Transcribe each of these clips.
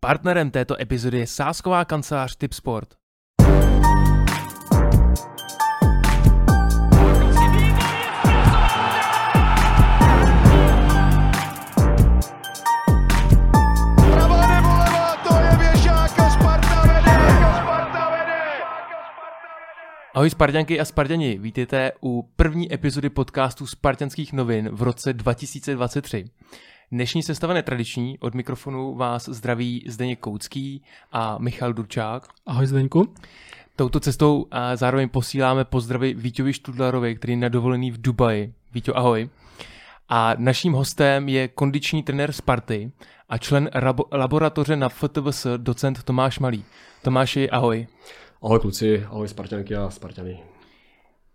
Partnerem této epizody je sásková kancelář Tipsport. Ahoj Spartanky a Spartani, vítejte u první epizody podcastu Spartanských novin v roce 2023. Dnešní sestava netradiční, od mikrofonu vás zdraví Zdeněk Koucký a Michal Durčák. Ahoj Zdeňku. Touto cestou a zároveň posíláme pozdravy Víťovi Študlarovi, který je na dovolený v Dubaji. Víťo, ahoj. A naším hostem je kondiční trenér Sparty a člen rabo- laboratoře na FTVS docent Tomáš Malý. Tomáši, ahoj. Ahoj kluci, ahoj Spartanky a Spartany.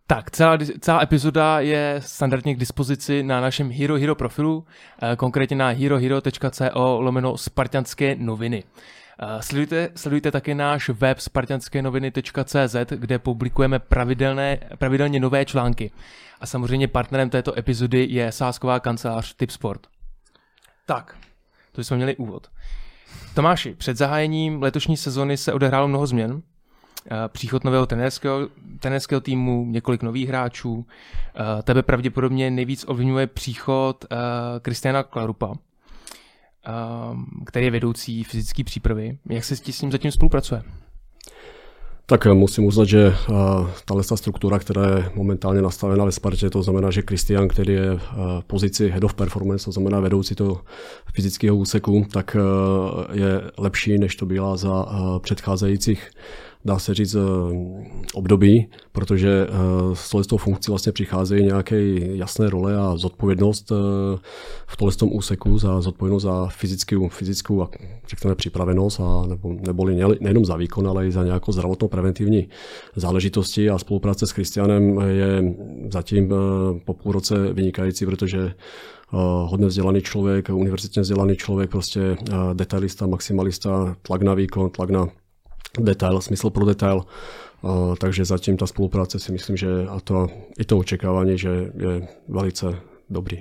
Tak, celá, celá epizoda je standardně k dispozici na našem Hero Hero profilu, eh, konkrétně na herohero.co lomeno spartanské noviny. Eh, Sledujte, sledujte také náš web spartanskénoviny.cz, kde publikujeme pravidelné, pravidelně nové články. A samozřejmě partnerem této epizody je sásková kancelář Tipsport. Tak, to jsme měli úvod. Tomáši, před zahájením letošní sezony se odehrálo mnoho změn. Eh, Příchod nového trenérského, trenérského týmu, několik nových hráčů. Eh, Tebe pravděpodobně nejvíc ovlivňuje příchod eh, Kristiana Klarupa, eh, který je vedoucí fyzické přípravy. Jak se s tím zatím spolupracuje? Tak musím uznat, že tahle ta struktura, která je momentálně nastavena ve Spartě, to znamená, že Kristian, který je v pozici head of performance, to znamená vedoucí toho fyzického úseku, tak je lepší, než to byla za předcházejících dá se říct, období, protože s touhle funkcí vlastně přicházejí nějaké jasné role a zodpovědnost v tohle tom úseku za zodpovědnost za fyzickou, fyzickou a řekněme připravenost a nebo, neboli nejenom za výkon, ale i za nějakou zdravotnou preventivní záležitosti. A spolupráce s Kristianem je zatím po půl roce vynikající, protože hodně vzdělaný člověk, univerzitně vzdělaný člověk, prostě detailista, maximalista, tlak na výkon, tlak na detail, smysl pro detail. Uh, takže zatím ta spolupráce si myslím, že a to, i to očekávání, že je velice dobrý.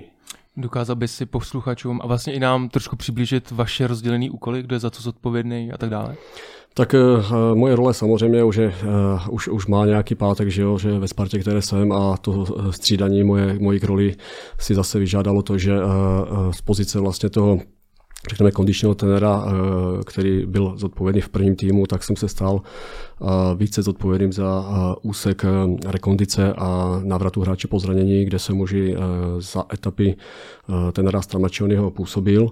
Dokázal by si posluchačům a vlastně i nám trošku přiblížit vaše rozdělené úkoly, kdo je za co zodpovědný a tak dále? Tak uh, moje role samozřejmě už, je, uh, už, už má nějaký pátek, že, jo, že ve Spartě, které jsem a to střídaní moje, mojich rolí si zase vyžádalo to, že uh, z pozice vlastně toho řekněme, kondičního trenéra, který byl zodpovědný v prvním týmu, tak jsem se stal více zodpovědným za úsek rekondice a návratu hráče po zranění, kde jsem už za etapy trenéra Stramačonyho působil.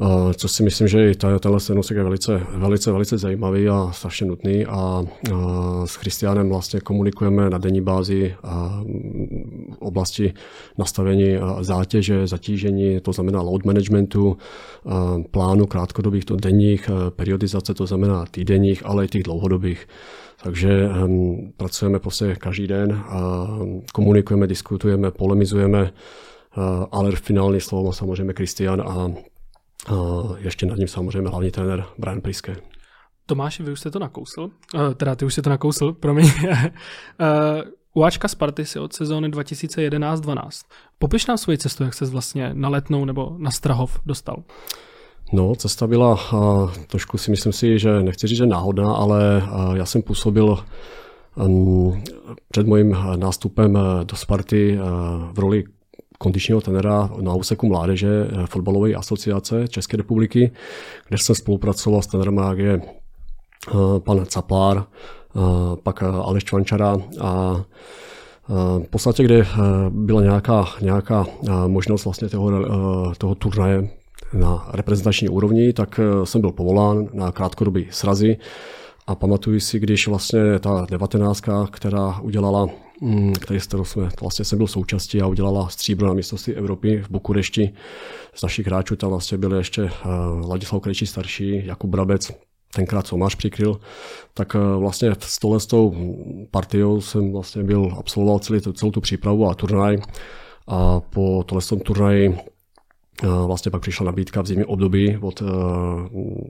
Uh, co si myslím, že i tenhle scénosek je velice, velice, velice zajímavý a strašně nutný a uh, s Christianem vlastně komunikujeme na denní bázi a v oblasti nastavení zátěže, zatížení, to znamená load managementu, plánu krátkodobých, to denních, periodizace, to znamená týdenních, ale i těch dlouhodobých. Takže um, pracujeme prostě každý den, a komunikujeme, diskutujeme, polemizujeme, uh, ale finální slovo má samozřejmě Kristian a ještě nad ním samozřejmě hlavní trenér Brian Priske. Tomáši, vy už jste to nakousl, uh, teda ty už jsi to nakousl, promiň. Uáčka Sparty si od sezóny 2011-12. Popiš nám svoji cestu, jak se vlastně na Letnou nebo na Strahov dostal. No, cesta byla uh, trošku si myslím si, že nechci říct, že náhodná, ale uh, já jsem působil um, před mojím nástupem do Sparty uh, v roli kondičního trenéra na úseku mládeže fotbalové asociace České republiky, kde jsem spolupracoval s trenérem, jak je pan Caplár, pak Aleš Čvančara a v podstatě, kde byla nějaká, nějaká možnost vlastně toho, toho turnaje na reprezentační úrovni, tak jsem byl povolán na krátkodobý srazy. A pamatuju si, když vlastně ta devatenáctka, která udělala který kterou jsme, vlastně jsem byl součástí a udělala stříbro na mistrovství Evropy v Bukurešti. Z našich hráčů tam vlastně byli ještě uh, Ladislav Krejčí starší, Jakub Brabec, tenkrát Somář přikryl, tak uh, vlastně s tohle s tou partiou jsem vlastně byl, absolvoval celý, celou tu přípravu a turnaj. A po tohle tom turnaji uh, vlastně pak přišla nabídka v zimním období od uh,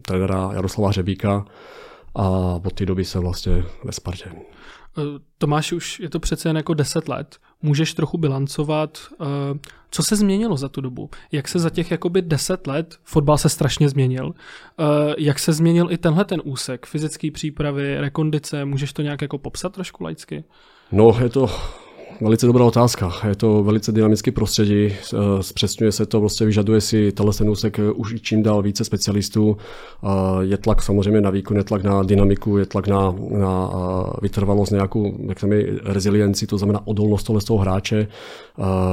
trenéra Jaroslava Řebíka, a od té doby jsem vlastně ve Spartě. Tomáš, už je to přece jen jako 10 let. Můžeš trochu bilancovat, co se změnilo za tu dobu? Jak se za těch jakoby 10 let, fotbal se strašně změnil, jak se změnil i tenhle ten úsek, fyzické přípravy, rekondice, můžeš to nějak jako popsat trošku laicky? No, je to Velice dobrá otázka. Je to velice dynamický prostředí, eh, zpřesňuje se to, prostě vyžaduje si tenhle úsek eh, už čím dál více specialistů. Je tlak samozřejmě na výkon, je tlak na dynamiku, je tlak na, na vytrvalost, nějakou jak se mi, rezilienci, to znamená odolnost tohle z toho hráče.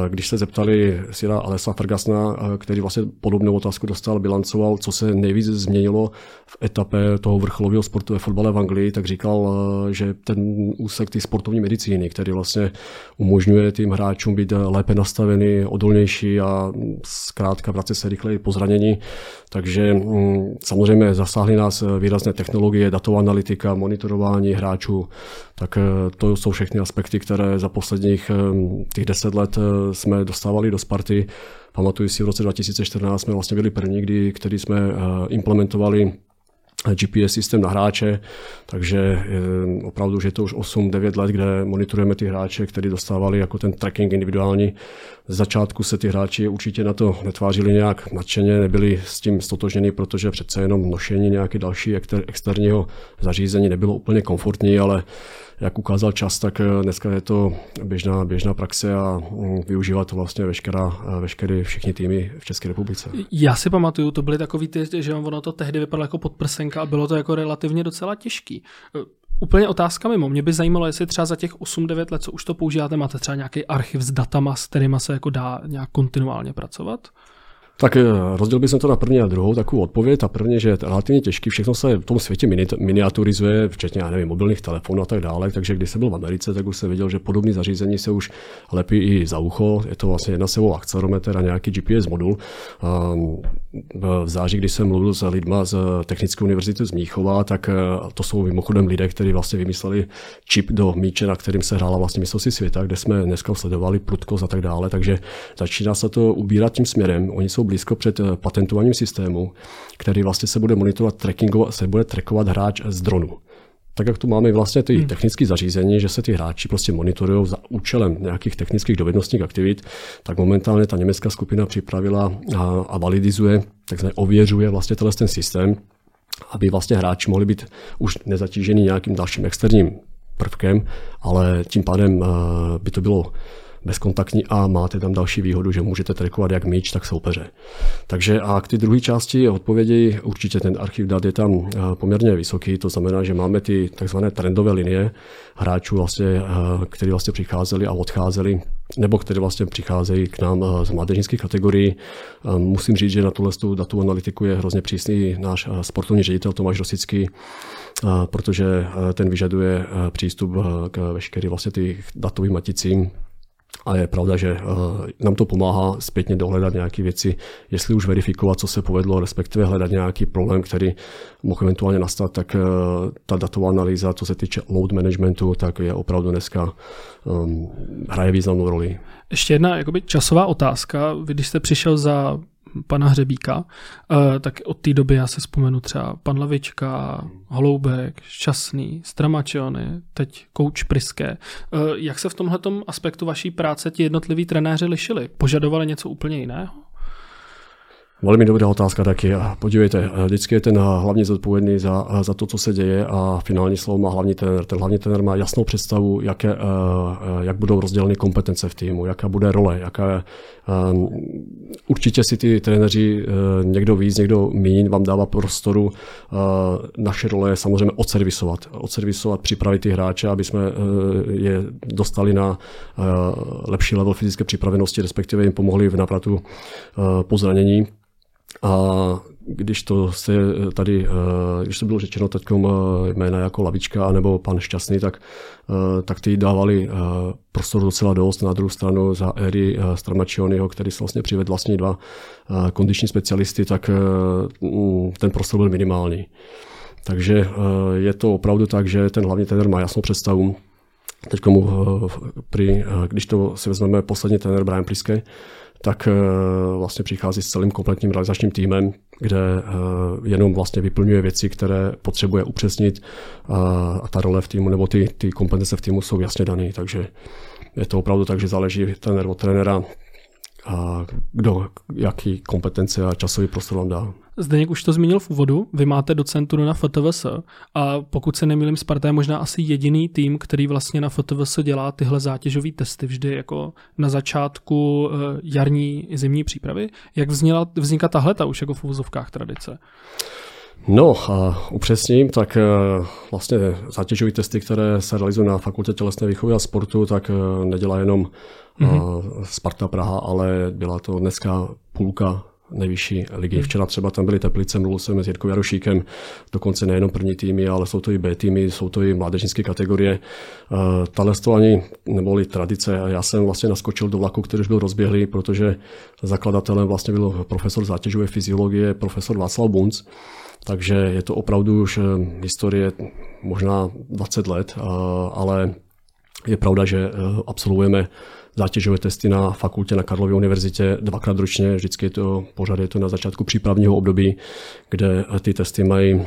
Když se zeptali Sira Alessa Fergasna, eh, který vlastně podobnou otázku dostal, bilancoval, co se nejvíc změnilo v etape toho vrcholového sportu ve fotbale v Anglii, tak říkal, že ten úsek ty sportovní medicíny, který vlastně umožňuje tým hráčům být lépe nastavený, odolnější a zkrátka vracet se rychleji po zranění. Takže mm, samozřejmě zasáhly nás výrazné technologie, datová analytika, monitorování hráčů, tak eh, to jsou všechny aspekty, které za posledních eh, těch deset let eh, jsme dostávali do Sparty. Pamatuju si, v roce 2014 jsme vlastně byli první, kdy, který jsme implementovali GPS systém na hráče, takže opravdu, že je to už 8-9 let, kde monitorujeme ty hráče, kteří dostávali jako ten tracking individuální. Z začátku se ty hráči určitě na to netvářili nějak nadšeně, nebyli s tím stotožněni, protože přece jenom nošení nějaké další externího zařízení nebylo úplně komfortní, ale jak ukázal čas, tak eh, dneska je to běžná, běžná praxe a mm, využívat to vlastně veškerá, eh, veškeré všechny týmy v České republice. Já si pamatuju, to byly takový ty, že ono to tehdy vypadalo jako podprsenka a bylo to jako relativně docela těžký. Úplně otázka mimo. Mě by zajímalo, jestli třeba za těch 8-9 let, co už to používáte, máte třeba nějaký archiv s datama, s kterými se jako dá nějak kontinuálně pracovat? Tak eh, rozdělil bych to na první a druhou takovou odpověď. Ta první, že je relativně těžký, všechno se v tom světě miniaturizuje, včetně, já nevím, mobilních telefonů a tak dále. Takže když jsem byl v Americe, tak už se viděl, že podobné zařízení se už lepí i za ucho. Je to vlastně jedna sebou akcelerometr a nějaký GPS modul. V září, když jsem mluvil s lidma z Technické univerzity z Míchova, tak eh, to jsou mimochodem lidé, kteří vlastně vymysleli čip do míče, na kterým se hrála vlastně mistrovství světa, kde jsme dneska sledovali prudkost a tak dále. Takže začíná se to ubírat tím směrem. Oni jsou blízko před eh, patentovaním systému, který vlastně se bude monitorovat trackingovat, se bude trackovat hráč z dronu. Tak jak tu máme vlastně ty hmm. technické zařízení, že se ty hráči prostě monitorují za účelem nějakých technických dovednostních aktivit, tak momentálně ta německá skupina připravila a, a validizuje, takzvaně ověřuje vlastně tenhle ten systém, aby vlastně hráči mohli být už nezatížený nějakým dalším externím prvkem, ale tím pádem eh, by to bylo bezkontaktní a máte tam další výhodu, že můžete trackovat jak míč, tak soupeře. Takže a k ty druhé části odpovědi určitě ten archiv dat je tam eh, poměrně vysoký, to znamená, že máme ty takzvané trendové linie hráčů, vlastně, eh, kteří vlastně přicházeli a odcházeli nebo které vlastně přicházejí k nám eh, z mládežnických kategorií. Musím říct, že na tuhle datovou analytiku je hrozně přísný náš sportovní ředitel Tomáš Rosický, protože ten vyžaduje přístup k veškerým vlastně ty datovým maticím, a je pravda, že uh, nám to pomáhá zpětně dohledat nějaké věci, jestli už verifikovat, co se povedlo, respektive hledat nějaký problém, který mohl eventuálně nastat, tak uh, ta datová analýza, co se týče load managementu, tak je opravdu dneska um, hraje významnou roli. Ještě jedna jakoby časová otázka. Vy, když jste přišel za pana Hřebíka, eh, tak od té doby já se vzpomenu třeba pan Lavička, Holoubek, Šťastný, Stramačiony, teď kouč Priské. Eh, jak se v tomhle aspektu vaší práce ti jednotliví trenéři lišili? Požadovali něco úplně jiného? Velmi dobrá otázka taky. Podívejte, vždycky je ten hlavně zodpovědný za, za to, co se děje a finální slovo má hlavní trenér. Ten hlavní trenér má jasnou představu, jaké, eh, jak budou rozděleny kompetence v týmu, jaká bude role, jaká um, určitě si ty trenéři někdo víc, někdo míň vám dává prostoru. Naše role je samozřejmě odservisovat. Odservisovat, připravit ty hráče, aby jsme je dostali na lepší level fyzické připravenosti, respektive jim pomohli v návratu po zranění. A když to se tady, eh, když to bylo řečeno teď eh, jména jako Lavička nebo pan Šťastný, tak, eh, tak ty dávali prostor docela dost. Na druhou stranu za éry Stramačionyho, který se vlastně přivedl vlastně dva kondiční specialisty, tak mm, ten prostor byl minimální. Takže je to opravdu tak, že ten hlavní trenér má jasnou představu, Teď mu, pri, když to si vezmeme poslední trenér Brian Priske, tak vlastně přichází s celým kompletním realizačním týmem, kde jenom vlastně vyplňuje věci, které potřebuje upřesnit a ta role v týmu nebo ty, ty kompetence v týmu jsou jasně dané, takže je to opravdu tak, že záleží trenér od trenéra, a kdo, jaký kompetence a časový prostor vám dá. Zdeněk už to zmínil v úvodu, vy máte docenturu na FTVS a pokud se nemýlím, Sparta je možná asi jediný tým, který vlastně na FTVS dělá tyhle zátěžové testy vždy jako na začátku eh, jarní i zimní přípravy. Jak vznikla, vzniká tahle ta už jako v úvozovkách tradice? No a upřesním, tak eh, vlastně zátěžové testy, které se realizují na Fakultě tělesné výchovy a sportu, tak eh, nedělá jenom mm-hmm. Sparta Praha, ale byla to dneska půlka nejvyšší ligy. Hmm. Včera třeba tam byly Teplice, mluvil jsem s Jirkou Jarošíkem, dokonce nejenom první týmy, ale jsou to i B týmy, jsou to i mládežnické kategorie. Tahle to ani neboli tradice. Já jsem vlastně naskočil do vlaku, který už byl rozběhlý, protože zakladatelem vlastně byl profesor zátěžové fyziologie, profesor Václav Bunc. Takže je to opravdu už eh, historie možná 20 let, ale je pravda, že eh, absolvujeme zátěžové testy na fakultě na Karlově univerzitě dvakrát ročně, vždycky je to pořád je to na začátku přípravního období, kde ty testy mají uh,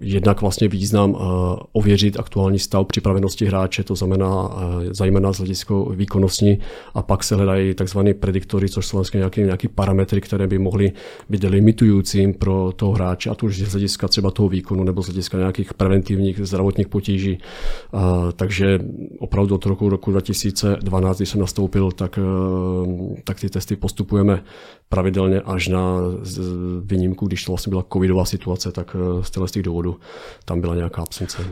jednak vlastně význam uh, ověřit aktuální stav připravenosti hráče, to znamená uh, zejména z hlediska výkonnostní a pak se hledají tzv. prediktory, což jsou vlastně nějaké, nějaké parametry, které by mohly být limitujícím pro toho hráče, a to už z hlediska třeba toho výkonu nebo z hlediska nějakých preventivních zdravotních potíží. Uh, takže opravdu od roku, roku 2012, když jsem nastoupil, tak, eh, tak ty testy postupujeme pravidelně až na výjimku, když to vlastně byla covidová situace, tak eh, z těch důvodů tam byla nějaká absence.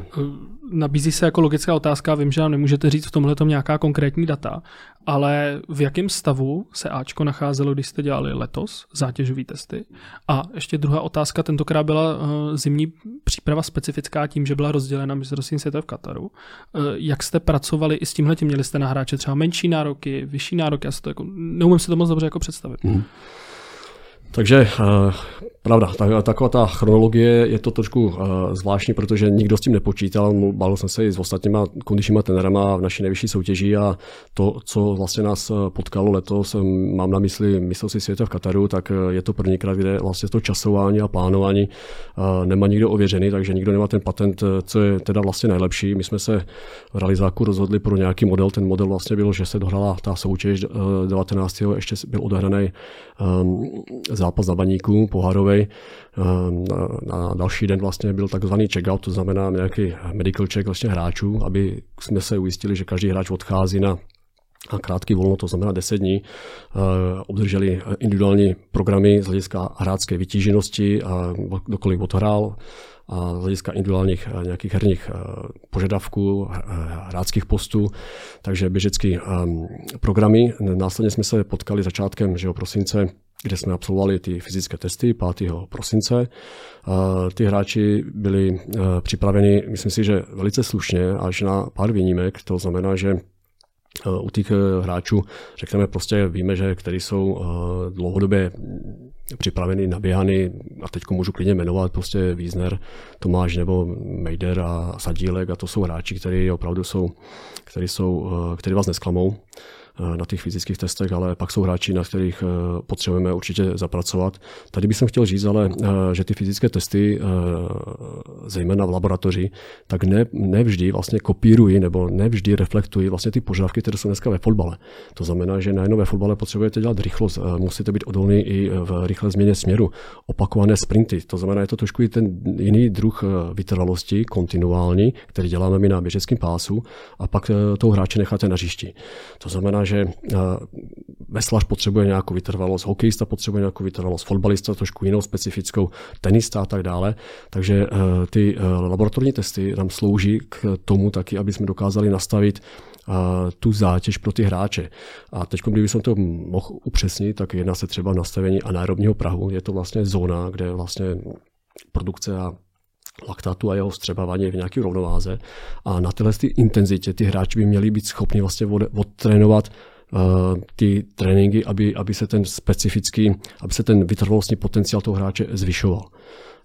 Nabízí se jako logická otázka, vím, že nám nemůžete říct v tomhle nějaká konkrétní data, ale v jakém stavu se Ačko nacházelo, když jste dělali letos zátěžové testy? A ještě druhá otázka, tentokrát byla uh, zimní příprava specifická tím, že byla rozdělena mistrovství světa v Kataru. Jak jste pracovali i s tímhle, měli jste na hráče třeba menší nároky, vyšší nároky, já se to jako, neumím si to moc dobře jako představit. Mm. Takže uh, pravda, tak, taková ta chronologie je to trošku uh, zvláštní, protože nikdo s tím nepočítal. Bavil jsem se i s ostatníma kondičníma tenerama v naší nejvyšší soutěži a to, co vlastně nás eh, potkalo letos, mám na mysli mistrovství světa v Kataru, tak je to prvníkrát, kde vlastně to časování a plánování uh, nemá nikdo ověřený, takže nikdo nemá ten patent, co je teda vlastně nejlepší. My jsme se v realizáku rozhodli pro nějaký model. Ten model vlastně byl, že se dohrala ta soutěž 19. ještě byl odehraný um, zápas na baníku pohárovej. Ehm, na, na další den vlastně byl takzvaný check-out, to znamená nějaký medical check vlastně hráčů, aby jsme se ujistili, že každý hráč odchází na a krátký volno, to znamená 10 dní, ehm, obdrželi individuální programy z hlediska hrácké vytíženosti a kdokoliv odhrál a z hlediska individuálních eh, nějakých herních eh, požadavků, eh, hráckých postů, takže běžecký ehm, programy. Následně jsme se potkali začátkem že prosince kde jsme absolvovali ty fyzické testy 5. prosince. Ty hráči byli eh, připraveni, myslím si, že velice slušně, až na pár výjimek. To znamená, že eh, u těch eh, hráčů, řekneme prostě, víme, že který jsou dlouhodobě připraveny, naběhany, a teď můžu klidně jmenovat, prostě Wiesner, Tomáš nebo Mejder a Sadílek, a to jsou hráči, kteří opravdu jsou, který, jsou, který vás nesklamou. Eh, na těch fyzických testech, ale pak jsou hráči, na kterých eh, potřebujeme určitě zapracovat. Tady bych chtěl říct, ale eh, že ty fyzické testy, zejména v laboratoři, tak ne, nevždy vlastně kopírují nebo nevždy reflektují vlastně ty požadavky, které jsou dneska ve fotbale. To znamená, že najednou ve fotbale potřebujete dělat rychlost, musíte být odolný i v rychlé změně směru, opakované sprinty. To znamená, je to trošku i ten jiný druh vytrvalosti, kontinuální, který děláme my na běžeckém pásu a pak toho hráče necháte na hřišti. To znamená, že eh, veslař potřebuje nějakou vytrvalost, hokejista potřebuje nějakou vytrvalost, fotbalista trošku jinou specifickou, tenista a tak dále. Takže eh, ty eh, laboratorní testy nám slouží k tomu taky, aby jsme dokázali nastavit tu zátěž pro ty hráče. A teď, kdybychom to mohl upřesnit, tak jedná se třeba nastavení anaerobního prahu. Je to vlastně zóna, kde vlastně produkce a laktátu a jeho vstřebávání v nějaké rovnováze. A na téhle intenzitě ty hráči by měli být schopni vlastně odtrénovat uh, ty tréninky, aby, aby se ten specifický, aby se ten vytrvalostní potenciál toho hráče zvyšoval.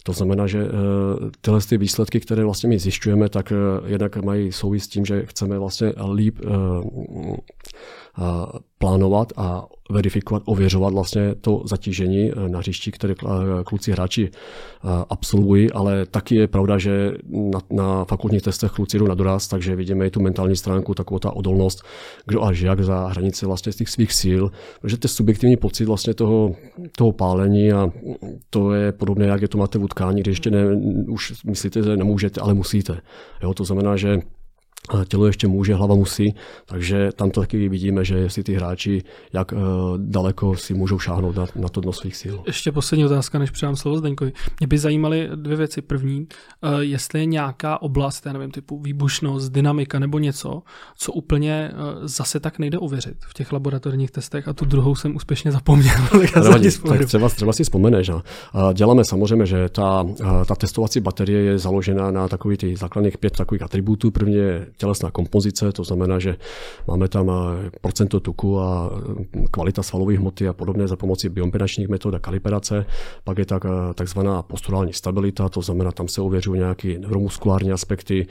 To znamená, že tyhle ty výsledky, které vlastně my zjišťujeme, tak jednak mají souvis s tím, že chceme vlastně líp plánovat a verifikovat, ověřovat vlastně to zatížení eh, na hřišti, které eh, kluci hráči eh, absolvují, ale taky je pravda, že na, na fakultních testech kluci jdou na doraz, takže vidíme i tu mentální stránku, takovou ta odolnost, kdo až jak za hranice vlastně z těch svých síl, protože to je subjektivní pocit vlastně toho, toho pálení a to je podobné, jak je to máte v utkání, když ještě ne, už myslíte, že nemůžete, ale musíte. Jo, to znamená, že tělo ještě může, hlava musí, takže tam to taky vidíme, že jestli ty hráči, jak uh, daleko si můžou šáhnout na, na to dno svých sil. Ještě poslední otázka, než předám slovo Zdeňkovi. Mě by zajímaly dvě věci. První, uh, jestli je nějaká oblast, já nevím, typu výbušnost, dynamika nebo něco, co úplně uh, zase tak nejde ověřit v těch laboratorních testech a tu druhou jsem úspěšně zapomněl. Nevadí, tak třeba, třeba si vzpomeneš. No. Děláme samozřejmě, že ta, ta testovací baterie je založena na takových ty základních pět takových atributů. První je tělesná kompozice, to znamená, že máme tam eh, procento tuku a eh, kvalita svalové hmoty a podobně za pomocí biompenačních metod a kalibrace. Pak je tak, eh, takzvaná posturální stabilita, to znamená, tam se ověřují nějaké neuromuskulární aspekty,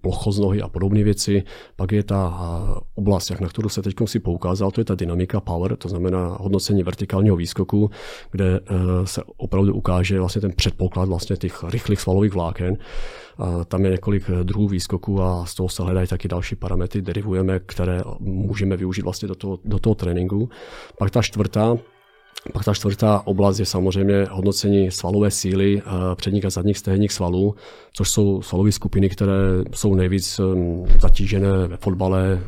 plochost nohy a podobné věci. Pak je ta oblast, jak na kterou se teď si poukázal, to je ta dynamika power, to znamená hodnocení vertikálního výskoku, kde se opravdu ukáže vlastně ten předpoklad vlastně těch rychlých svalových vláken. Tam je několik druhů výskoků a z toho se hledají taky další parametry, derivujeme, které můžeme využít vlastně do toho, do toho tréninku. Pak ta čtvrtá, pak ta čtvrtá oblast je samozřejmě hodnocení svalové síly eh, předních a zadních stehních svalů, což jsou svalové skupiny, které jsou nejvíc hm, zatížené ve fotbale,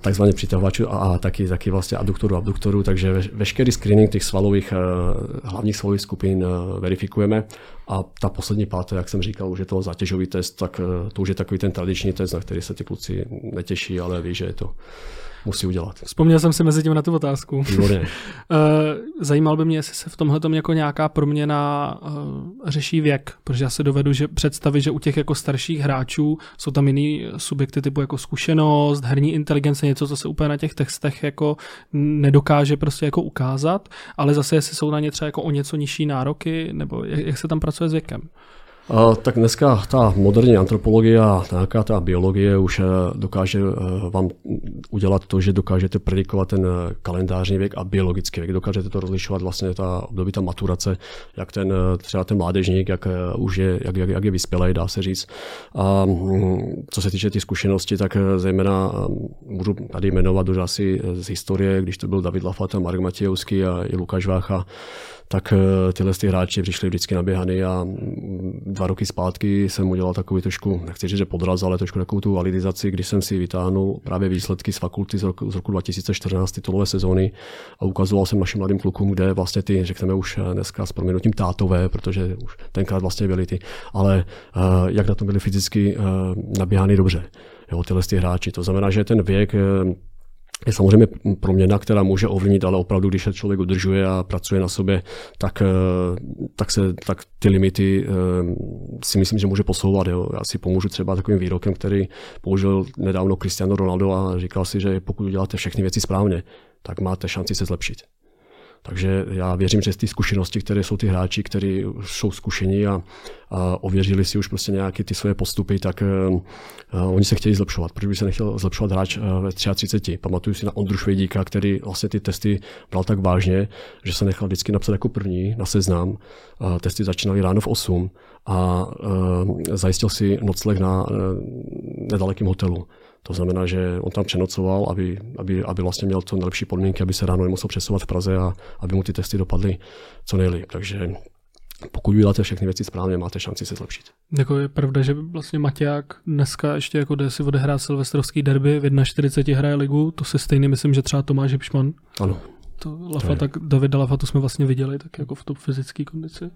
takzvaně přitahovačů a, taky, taky vlastně abduktorů, abduktorů, takže ve, veškerý screening těch svalových, eh, hlavních svalových skupin eh, verifikujeme. A ta poslední páté, jak jsem říkal, už je to zátěžový test, tak to už je takový ten tradiční test, na který se ty kluci netěší, ale ví, že je to musí udělat. Vzpomněl jsem si mezi tím na tu otázku. Výborně. Eh, zajímal by mě, jestli se v tomhle jako nějaká proměna uh, řeší věk, protože já se dovedu že představit, že u těch jako starších hráčů jsou tam jiný subjekty typu jako zkušenost, herní inteligence, něco, co se úplně na těch textech jako nedokáže prostě jako ukázat, ale zase jestli jsou na ně třeba jako o něco nižší nároky, nebo jak, jak se tam pracuje s věkem? Tak dneska ta moderní antropologie a nějaká ta biologie už eh, dokáže eh, vám udělat to, že dokážete predikovat ten eh, kalendářní věk a biologický věk. Dokážete to rozlišovat vlastně ta období, ta maturace, jak ten třeba ten mládežník, jak už je, jak, jak, jak je vyspělý, dá se říct. A mm, co se týče ty zkušenosti, tak zejména můžu tady jmenovat už asi z historie, když to byl David Lafata, Mark Matějovský a i Lukáš Vácha, tak eh, tyhle ty hráči přišli vždycky naběhaný a mm, dva roky zpátky jsem udělal takový trošku, nechci říct, že podraz, ale trošku takovou tu validizaci, když jsem si vytáhnul právě výsledky z fakulty z roku, z roku 2014 titulové sezóny a ukazoval jsem našim mladým klukům, kde vlastně ty, řekneme už eh, dneska s proměnutím tátové, protože už tenkrát vlastně byli ty, ale uh, jak na tom byli fyzicky naběhaný dobře. Jo, tyhle ty hráči. To znamená, že ten věk je samozřejmě proměna, která může ovlivnit, ale opravdu, když se člověk udržuje a pracuje na sobě, tak, eh, tak, se, tak ty limity eh, si myslím, že může posouvat. Jo. Já si pomůžu třeba takovým výrokem, který použil nedávno Cristiano Ronaldo a říkal si, že pokud uděláte všechny věci správně, tak máte šanci se zlepšit. Takže já věřím, že z ty zkušenosti, které jsou ty hráči, kteří jsou zkušení a, a ověřili si už prostě nějaké ty svoje postupy, tak uh, oni se chtějí zlepšovat. Proč by se nechtěl zlepšovat hráč uh, ve 33? Pamatuju si na Ondru Švejdíka, který vlastně ty testy bral tak vážně, že se nechal vždycky napsat jako první na seznam. Uh, testy začínaly ráno v 8 a uh, zajistil si nocleh na uh, nedalekém hotelu. To znamená, že on tam přenocoval, aby, aby, aby vlastně měl co nejlepší podmínky, aby se ráno nemusel přesouvat v Praze a aby mu ty testy dopadly co nejlíp. Takže pokud uděláte všechny věci správně, máte šanci se zlepšit. Jako je pravda, že vlastně Maťák dneska ještě jako jde si odehrát silvestrovský derby, v 41 hraje ligu, to se stejně myslím, že třeba Tomáš Hipšman. Ano, to Lafa, tak Davida Lafa, to jsme vlastně viděli, tak jako v top fyzické kondici.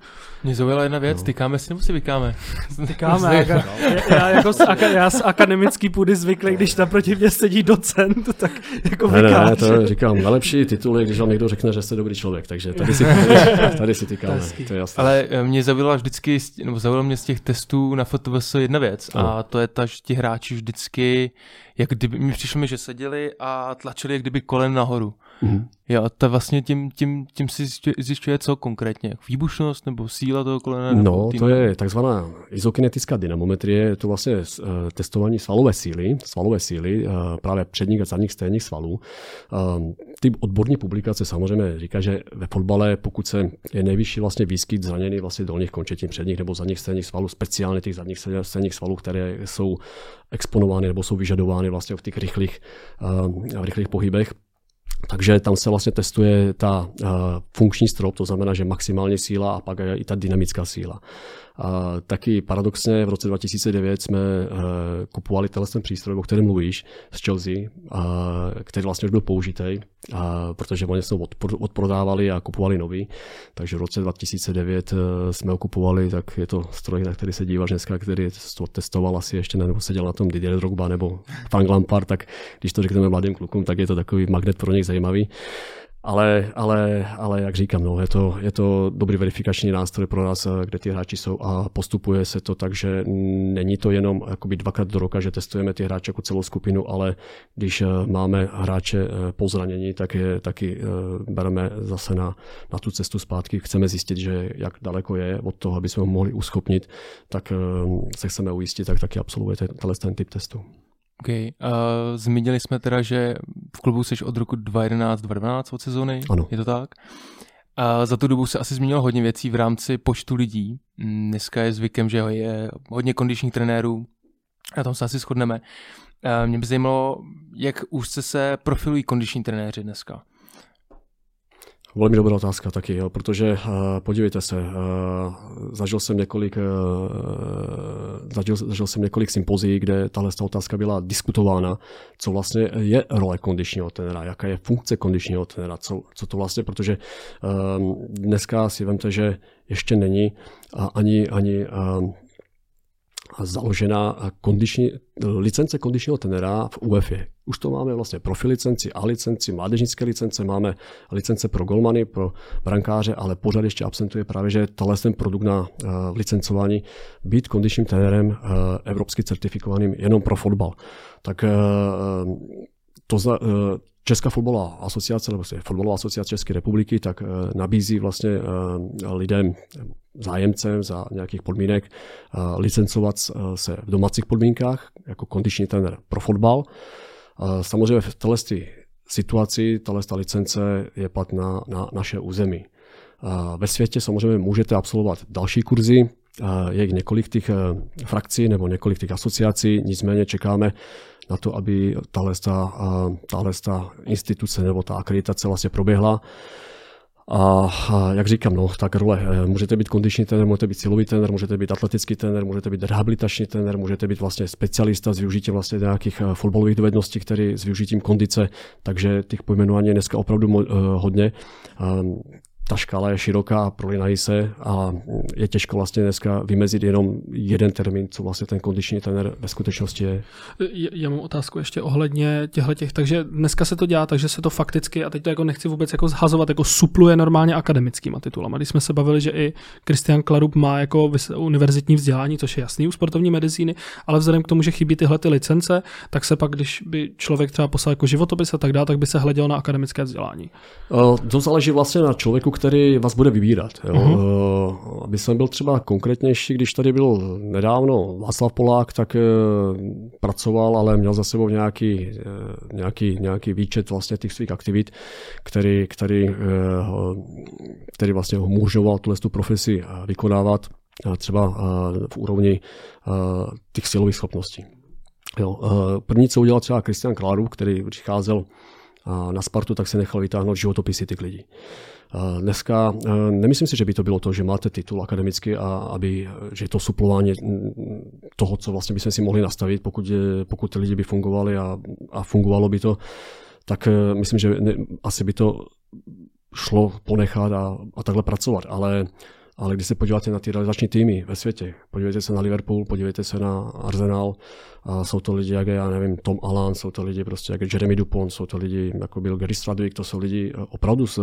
Mě zaujala jedna věc, no. tykáme si nebo si vykáme? Tykáme, já, já, jako z, já z akademický půdy zvyklý, když naproti mě sedí docent, tak jako ne, ne, ne, to říkám, nejlepší titul je, když vám někdo řekne, že jste dobrý člověk, takže tady si, tady si tykáme, to je jasné. Ale eh, mě zaujala vždycky, nebo zaujala mě z těch testů na FOTVS jedna věc no. a to je ta, že ti hráči vždycky, jak kdyby, mi přišlo mi, že seděli a tlačili jak kdyby kolen nahoru. Mm-hmm. Jo, a to vlastně tím, tím, tím si zjišťuje co konkrétně? Výbušnost nebo síla toho kolena? No, to je takzvaná izokinetická dynamometrie, je to vlastně uh, testování svalové síly, svalové síly, uh, právě předních a zadních stejných svalů. Uh, ty odborní publikace samozřejmě říká, že ve fotbale, pokud se je nejvyšší vlastně výskyt zraněný vlastně dolních končetin předních nebo zadních stejných svalů, speciálně těch zadních stejných svalů, které jsou exponovány nebo jsou vyžadovány vlastně v těch rychlých, uh, rychlých pohybech, takže tam se vlastně testuje ta uh, funkční strop, to znamená, že maximální síla a pak i ta dynamická síla. A taky paradoxně v roce 2009 jsme uh, kupovali ten přístroj, o kterém mluvíš, z Chelsea, uh, který vlastně už byl použitý, uh, protože oni se odprodávali a kupovali nový. Takže v roce 2009 uh, jsme ho kupovali, tak je to stroj, na který se díváš dneska, který to testoval asi ještě, nebo seděl na tom Didier Drogba nebo Frank Lampard, tak když to řekneme mladým klukům, tak je to takový magnet pro nich zajímavý. Ale, ale, ale jak říkám, no, je, to, je to dobrý verifikační nástroj pro nás, kde ty hráči jsou a postupuje se to tak, že není to jenom jakoby dvakrát do roka, že testujeme ty hráče jako celou skupinu, ale když eh, máme hráče eh, po zranění, tak je taky eh, bereme zase na, na tu cestu zpátky. Chceme zjistit, že jak daleko je od toho, aby jsme ho mohli uschopnit, tak se chceme ujistit, tak taky absolvujete ten typ testu. OK. Uh, zmínili jsme teda, že v klubu jsi od roku 2011-2012 od sezóny. Ano. Je to tak? A za tu dobu se asi změnilo hodně věcí v rámci počtu lidí. Dneska je zvykem, že je hodně kondičních trenérů. Na tom se asi shodneme. Mě by zajímalo, jak úzce se profilují kondiční trenéři dneska. Velmi dobrá otázka taky, jo, protože uh, podívejte se, uh, zažil jsem několik, uh, zažil, zažil jsem několik sympozí, kde tahle otázka byla diskutována, co vlastně je role kondičního trenéra, jaká je funkce kondičního trenéra, co, co to vlastně, protože dneska si vemte, že ještě není ani, ani založena kondiční, licence kondičního tenera v UEFA. Už to máme vlastně profi licenci, A licenci, mládežnické licence, máme licence pro golmany, pro brankáře, ale pořád ještě absentuje právě, že tahle ten produkt na uh, licencování být kondičním trenérem uh, evropsky certifikovaným jenom pro fotbal. Tak uh, to za, Česká fotbalová asociace, nebo fotbalová asociace České republiky, tak nabízí vlastně lidem, zájemcem za nějakých podmínek licencovat uh, se v domácích podmínkách jako kondiční trenér pro fotbal. Samozřejmě v této situaci, tato licence je platná na naše území. Ve světě samozřejmě můžete absolvovat další kurzy, je jich několik těch frakcí nebo několik těch asociací, nicméně čekáme na to, aby tahle, instituce nebo ta akreditace vlastně proběhla. A, jak říkám, no, tak role. Eh, můžete být kondiční trenér, můžete být silový trenér, můžete být atletický trenér, můžete být rehabilitační trenér, můžete být vlastně specialista s využitím vlastně nějakých eh, fotbalových dovedností, který s využitím kondice, takže těch pojmenování je dneska opravdu eh, hodně. Ta škála je široká, prolinají se a je těžko vlastně dneska vymezit jenom jeden termín, co vlastně ten kondiční trenér ve skutečnosti je. Já mám otázku ještě ohledně těchto těch, takže dneska se to dělá, takže se to fakticky, a teď to jako nechci vůbec jako zhazovat, jako supluje normálně akademickýma titulama. Když jsme se bavili, že i Christian Klarup má jako univerzitní vzdělání, což je jasný u sportovní medicíny, ale vzhledem k tomu, že chybí tyhle ty licence, tak se pak, když by člověk třeba poslal jako životopis a tak dále, tak by se hleděl na akademické vzdělání. To záleží vlastně na člověku, který vás bude vybírat. Jo. Uh-huh. Aby jsem byl třeba konkrétnější, když tady byl nedávno Václav Polák, tak uh, pracoval, ale měl za sebou nějaký, uh, nějaký, nějaký výčet vlastně těch svých aktivit, který, který, který vlastně ho umožňoval tuhle tu profesi vykonávat třeba v úrovni těch silových schopností. Jo. První, co udělal třeba Kristian Kláru, který přicházel na Spartu, tak se nechal vytáhnout životopisy těch lidí. Dneska nemyslím si, že by to bylo to, že máte titul akademický a aby, že je to suplování toho, co vlastně bychom si mohli nastavit, pokud, pokud ty lidi by fungovali a, a fungovalo by to, tak e, myslím, že ne, asi by to šlo ponechat a, a takhle pracovat. Ale ale když se podíváte na ty realizační týmy ve světě, podívejte se na Liverpool, podívejte se na Arsenal, a jsou to lidi, jak je, já nevím, Tom Alan, jsou to lidi prostě, jak je Jeremy Dupont, jsou to lidi, jako byl Gary Stradwick, to jsou lidi eh, opravdu s,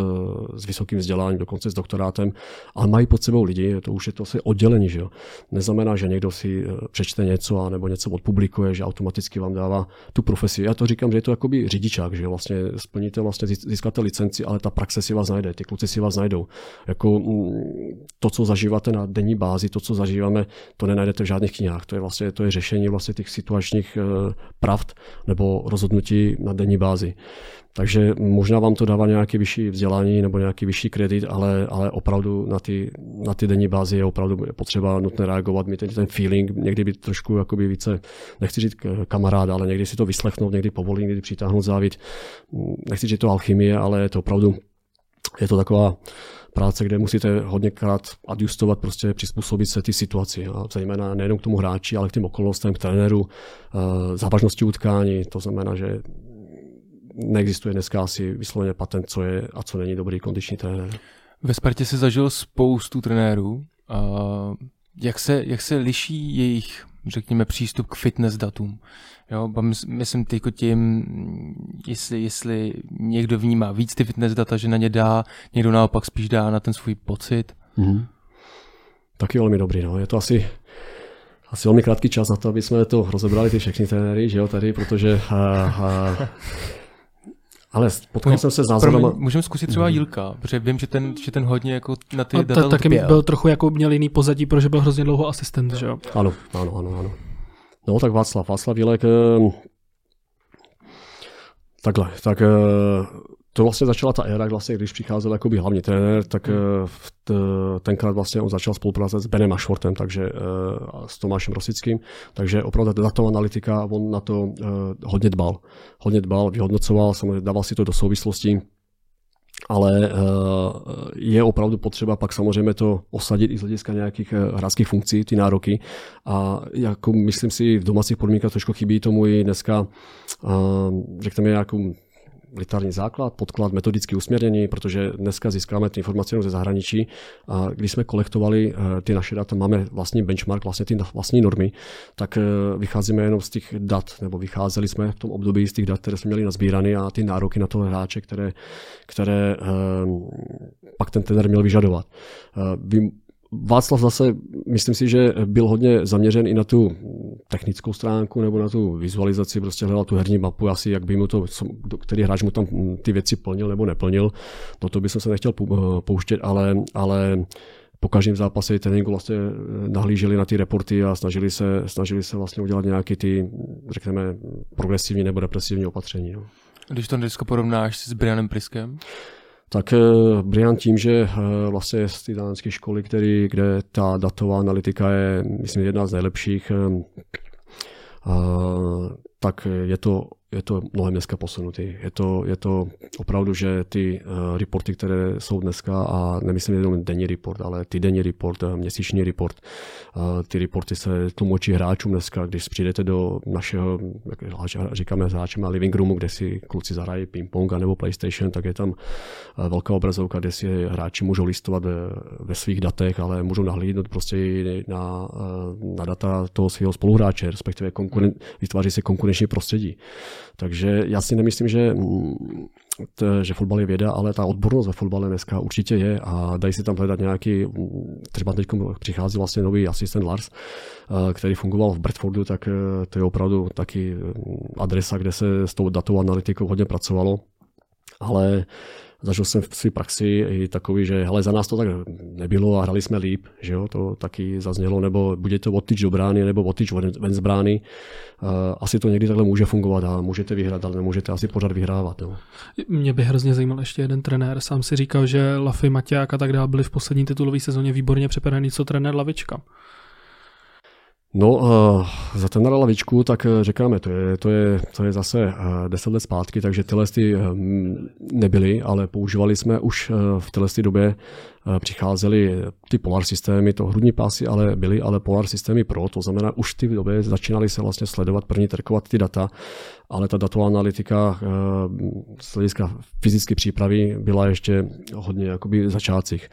s vysokým vzděláním, dokonce s doktorátem, ale mají pod sebou lidi, to už je to asi oddělení, že jo. Neznamená, že někdo si eh, přečte něco a nebo něco odpublikuje, že automaticky vám dává tu profesi. Já to říkám, že je to jakoby řidičák, že vlastně splníte, vlastně získáte licenci, ale ta praxe si vás najde, ty kluci si vás najdou. Jako mm, to, co zažíváte na denní bázi, to, co zažíváme, to nenajdete v žádných knihách. To je vlastně to je řešení vlastně těch situačních eh, pravd nebo rozhodnutí na denní bázi. Takže možná vám to dává nějaký vyšší vzdělání nebo nějaký vyšší kredit, ale, ale opravdu na ty, na ty denní bázi je opravdu potřeba nutné reagovat, mít ten, ten feeling, někdy být trošku jakoby více, nechci říct kamarád, ale někdy si to vyslechnout, někdy povolit, někdy přitáhnout závit. Nechci říct, že to alchymie, ale je to opravdu, je to taková práce, kde musíte hodněkrát adjustovat, prostě přizpůsobit se ty situaci. A zejména nejenom k tomu hráči, ale k těm okolnostem, k trenéru, eh, závažnosti utkání. To znamená, že neexistuje dneska asi vysloveně patent, co je a co není dobrý kondiční trenér. Ve Spartě se zažil spoustu trenérů. A jak, se, jak se liší jejich, řekněme, přístup k fitness datům? Jo, myslím teď tím, jestli, jestli někdo vnímá víc ty fitness data, že na ně dá, někdo naopak spíš dá na ten svůj pocit. Mm-hmm. Taky velmi dobrý, no. Je to asi asi velmi krátký čas na to, aby jsme to rozebrali ty všechny trenéry, že jo, tady, protože a, a, ale potkal jsem se s názorama... Můžeme zkusit třeba mhm. Jílka, protože vím, že ten, že ten hodně jako na ty data taky byl trochu jako měl jiný pozadí, protože byl hrozně dlouho asistent, že jo? Ano, ano, ano, ano. No tak Václav, Václav Jílek, eh, takhle, tak eh, to vlastně začala ta éra, vlastně, když přicházel jakoby hlavní trenér, tak hmm. Eh, tenkrát vlastně on začal spolupracovat s Benem Ashwortem, takže s Tomášem Rosickým, takže opravdu datová analytika, on na to hodně dbal. Hodně dbal, vyhodnocoval, samozřejmě dával si to do souvislostí ale eh, je opravdu potřeba pak samozřejmě to osadit i z hlediska nějakých eh, hráčských funkcí, ty nároky. A jako myslím si, v domácích podmínkách trošku chybí tomu i dneska, eh, řekněme, nějakou literární základ, podklad, metodicky usměrnění, protože dneska získáme ty informace ze zahraničí a když jsme kolektovali eh, ty naše data, máme vlastní benchmark, vlastně ty vlastní normy, tak eh, vycházíme jenom z těch dat, nebo vycházeli jsme v tom období z těch dat, které jsme měli nazbírané a ty nároky na toho hráče, které, které eh, pak ten trenér měl vyžadovat. Vy Václav zase, myslím si, že byl hodně zaměřen i na tu technickou stránku nebo na tu vizualizaci, prostě hledal tu herní mapu, asi jak by mu to, který hráč mu tam ty věci plnil nebo neplnil. Do toho bych se nechtěl pouštět, ale, ale po každém zápase tréninku vlastně nahlíželi na ty reporty a snažili se, snažili se vlastně udělat nějaké ty, řekněme, progresivní nebo depresivní opatření. No. Když to dneska porovnáš s Brianem Priskem? Tak eh, Brian tím, že eh, vlastně z té dánské školy, který, kde ta datová analytika je, myslím, jedna z nejlepších, eh, tak je to je to mnohem dneska posunutý. Je to, je to opravdu, že ty uh, reporty, které jsou dneska, a nemyslím jenom denní report, ale ty denní report, uh, měsíční report, uh, ty reporty se tlumočí hráčům dneska, když přijdete do našeho, jak říkáme hráčem living roomu, kde si kluci zahrají ping-pong nebo PlayStation, tak je tam uh, velká obrazovka, kde si hráči můžou listovat ve, ve svých datech, ale můžou nahlídnout prostě na, na data toho svého spoluhráče, respektive konkuren- vytváří se konkurenční prostředí. Takže já si nemyslím, že, mm, to, že fotbal je věda, ale ta odbornost ve fotbale dneska určitě je a dají si tam hledat nějaký, mm, třeba teď přichází vlastně nový asistent Lars, eh, který fungoval v Bradfordu, tak eh, to je opravdu taky mm, adresa, kde se s tou datovou analytikou hodně pracovalo. Ale zažil jsem v své praxi i takový, že hele, za nás to tak nebylo a hrali jsme líp, že jo, to taky zaznělo, nebo bude to odtyč do brány, nebo odtyč ven z brány. Asi to někdy takhle může fungovat a můžete vyhrát, ale nemůžete asi pořád vyhrávat. No. Mě by hrozně zajímal ještě jeden trenér. Sám si říkal, že Lafy, Maťák a tak dále byli v poslední titulové sezóně výborně připravení, co trenér Lavička. No, uh, za ten na lavičku, tak uh, říkáme, to je, to je, to je zase uh, deset let zpátky, takže tyhle ty nebyly, ale používali jsme už v téhle době přicházely ty Polar systémy, to hrudní pásy ale byly ale Polar systémy Pro, to znamená už v té době začínaly se vlastně sledovat, první trkovat ty data, ale ta datová analytika eh, z hlediska fyzické přípravy byla ještě hodně jakoby v začátcích.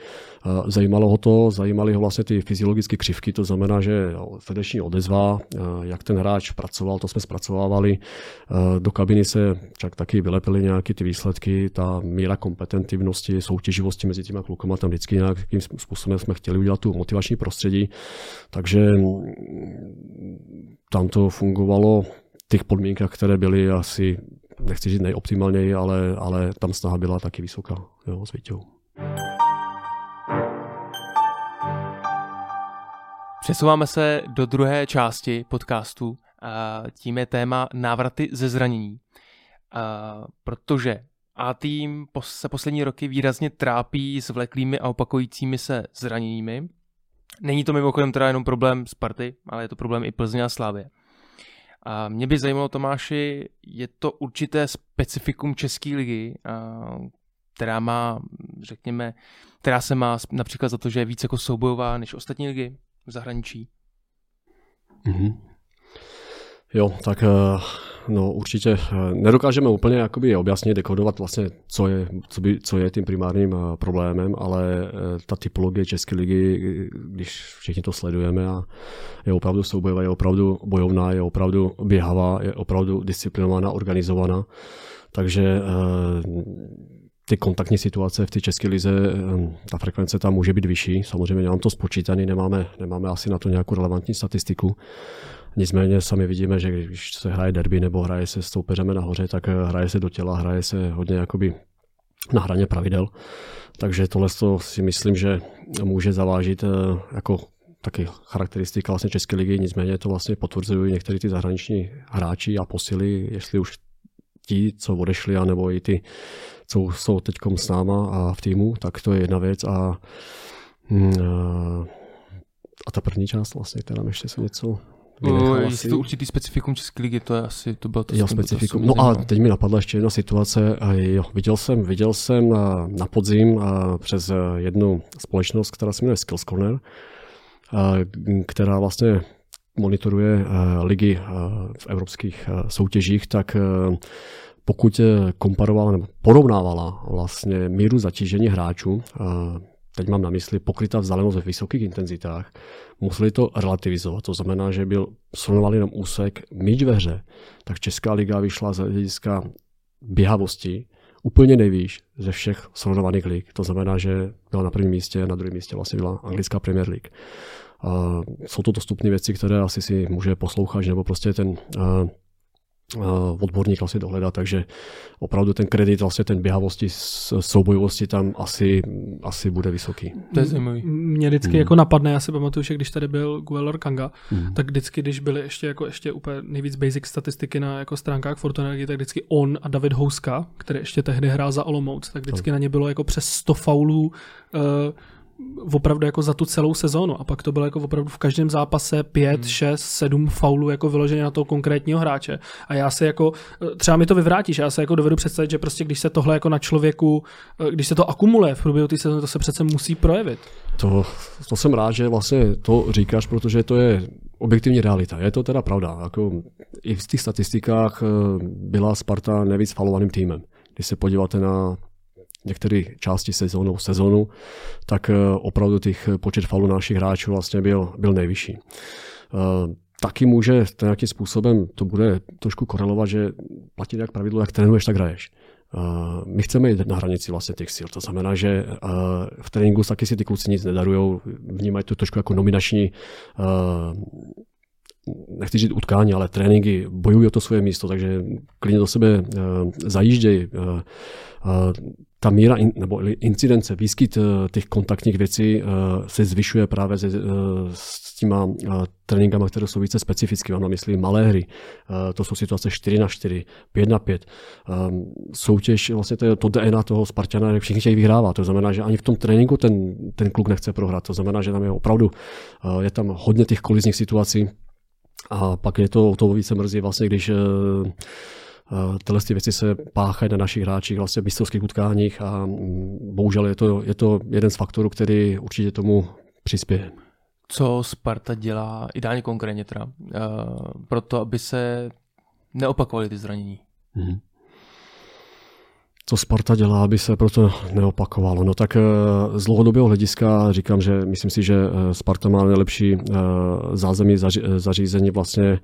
Eh, zajímalo ho to, zajímaly ho vlastně ty fyziologické křivky, to znamená, že srdeční odezva, jak ten hráč pracoval, to jsme zpracovávali. Do kabiny se však taky vylepily nějaké ty výsledky, ta míra kompetentivnosti, soutěživosti mezi těma klukama tam vždycky nějakým způsobem jsme chtěli udělat tu motivační prostředí, takže mm, tam to fungovalo v těch podmínkách, které byly asi, nechci říct nejoptimálněji, ale, ale tam snaha byla taky vysoká jo, s Vítěou. Přesouváme se do druhé části podcastu. A tím je téma návraty ze zranění. A protože a tým se poslední roky výrazně trápí s vleklými a opakujícími se zraněními. Není to mimochodem teda jenom problém Sparty, ale je to problém i Plzně a Slávě. A mě by zajímalo, Tomáši, je to určité specifikum České ligy, která má, řekněme, která se má například za to, že je víc jako soubojová než ostatní ligy v zahraničí? Mm-hmm. Jo, tak eh, no určitě eh, nedokážeme úplně jakoby objasnit, dekodovat vlastně, co je, co, by, co je tím primárním eh, problémem, ale ta typologie České ligy, když všichni to sledujeme, a je opravdu soubojová, je opravdu bojovná, je opravdu běhavá, je opravdu disciplinovaná, organizovaná. Takže ty kontaktní situace v té české lize, ta frekvence tam může být vyšší. Samozřejmě nemám to spočítaný, nemáme, nemáme asi na to nějakou relevantní statistiku. Nicméně sami vidíme, že když se hraje derby nebo hraje se s soupeřemi nahoře, tak eh, hraje se do těla, hraje se hodně jakoby na hraně pravidel. Takže tohle si myslím, že může zavážit eh, jako taky charakteristika vlastně České ligy, nicméně to vlastně potvrzují někteří ty zahraniční hráči a posily, jestli už ti, co odešli, anebo i ty, co jsou teď s náma a v týmu, tak to je jedna věc a, mm, a ta první část vlastně, která ještě se něco vynechal je asi. to určitý specifikum České ligy, to je asi, to bylo to. Jo, specifikum. No a teď mi napadla ještě jedna situace. Jo, viděl jsem, viděl jsem na, na podzim přes jednu společnost, která se jmenuje Skills Corner, která vlastně monitoruje ligy v evropských soutěžích, tak pokud komparovala nebo porovnávala vlastně míru zatížení hráčů, teď mám na mysli pokrytá vzdálenost ve vysokých intenzitách, museli to relativizovat. To znamená, že byl srovnával jenom úsek míč ve hře, tak Česká liga vyšla z hlediska běhavosti úplně nejvýš ze všech srovnovaných lig. To znamená, že byla na prvním místě, na druhém místě vlastně byla anglická Premier League. Uh, jsou to dostupné věci, které asi si může poslouchat, nebo prostě ten uh, odborník vlastně dohledat, takže opravdu ten kredit, vlastně ten běhavosti, soubojovosti tam asi, asi bude vysoký. To je zajímavý. Mě vždycky hmm. jako napadne, já si pamatuju, že když tady byl Guelor Kanga, hmm. tak vždycky, když byly ještě jako ještě úplně nejvíc basic statistiky na jako stránkách Fortuna tak vždycky on a David Houska, který ještě tehdy hrál za Olomouc, tak vždycky tak. na ně bylo jako přes 100 faulů uh, opravdu jako za tu celou sezónu a pak to bylo jako opravdu v každém zápase 5, hmm. 6, 7 faulů jako vyloženě na toho konkrétního hráče a já se jako, třeba mi to vyvrátíš, já se jako dovedu představit, že prostě když se tohle jako na člověku, když se to akumuluje v průběhu té sezóny, to se přece musí projevit. To, to jsem rád, že vlastně to říkáš, protože to je objektivní realita. Je to teda pravda. Jako I v těch statistikách eh, byla Sparta nejvíc falovaným týmem. Když se podíváte na některé části sezónu, sezónu, tak eh, opravdu těch počet faulů našich hráčů vlastně byl, byl nejvyšší. Eh, taky může nějakým způsobem, to bude trošku korelovat, že platí jak pravidlo, jak trénuješ, tak hraješ. Eh, my chceme jít na hranici vlastně těch sil. To znamená, že v tréninku taky si ty kluci nic nedarují, vnímají to trošku jako nominační nechci říct utkání, ale tréninky bojují o to svoje místo, takže klidně do sebe zajíždějí ta míra in, nebo incidence, výskyt uh, těch kontaktních věcí uh, se zvyšuje právě se, uh, s těma tréninkama, které jsou více specifické. Mám na mysli malé hry. To jsou situace 4 na 4, 5 na 5. Um, soutěž, vlastně to je to DNA toho Spartana, všichni chtějí vyhrávat. To znamená, že ani v tom tréninku ten, ten kluk nechce prohrát. To znamená, že tam je opravdu, je tam hodně těch kolizních situací. A pak je to, to více mrzí vlastně, když tyhle ty věci se páchají na našich hráčích vlastně v mistrovských utkáních a mm, bohužel je to, je to jeden z faktorů, který určitě tomu přispěje. Co Sparta dělá, ideálně konkrétně teda, uh, proto, aby se neopakovaly ty zranění? Mm-hmm co Sparta dělá, aby se proto neopakovalo. No tak eh, z dlouhodobého hlediska říkám, že myslím si, že eh, Sparta má nejlepší zázemí zařízení vlastně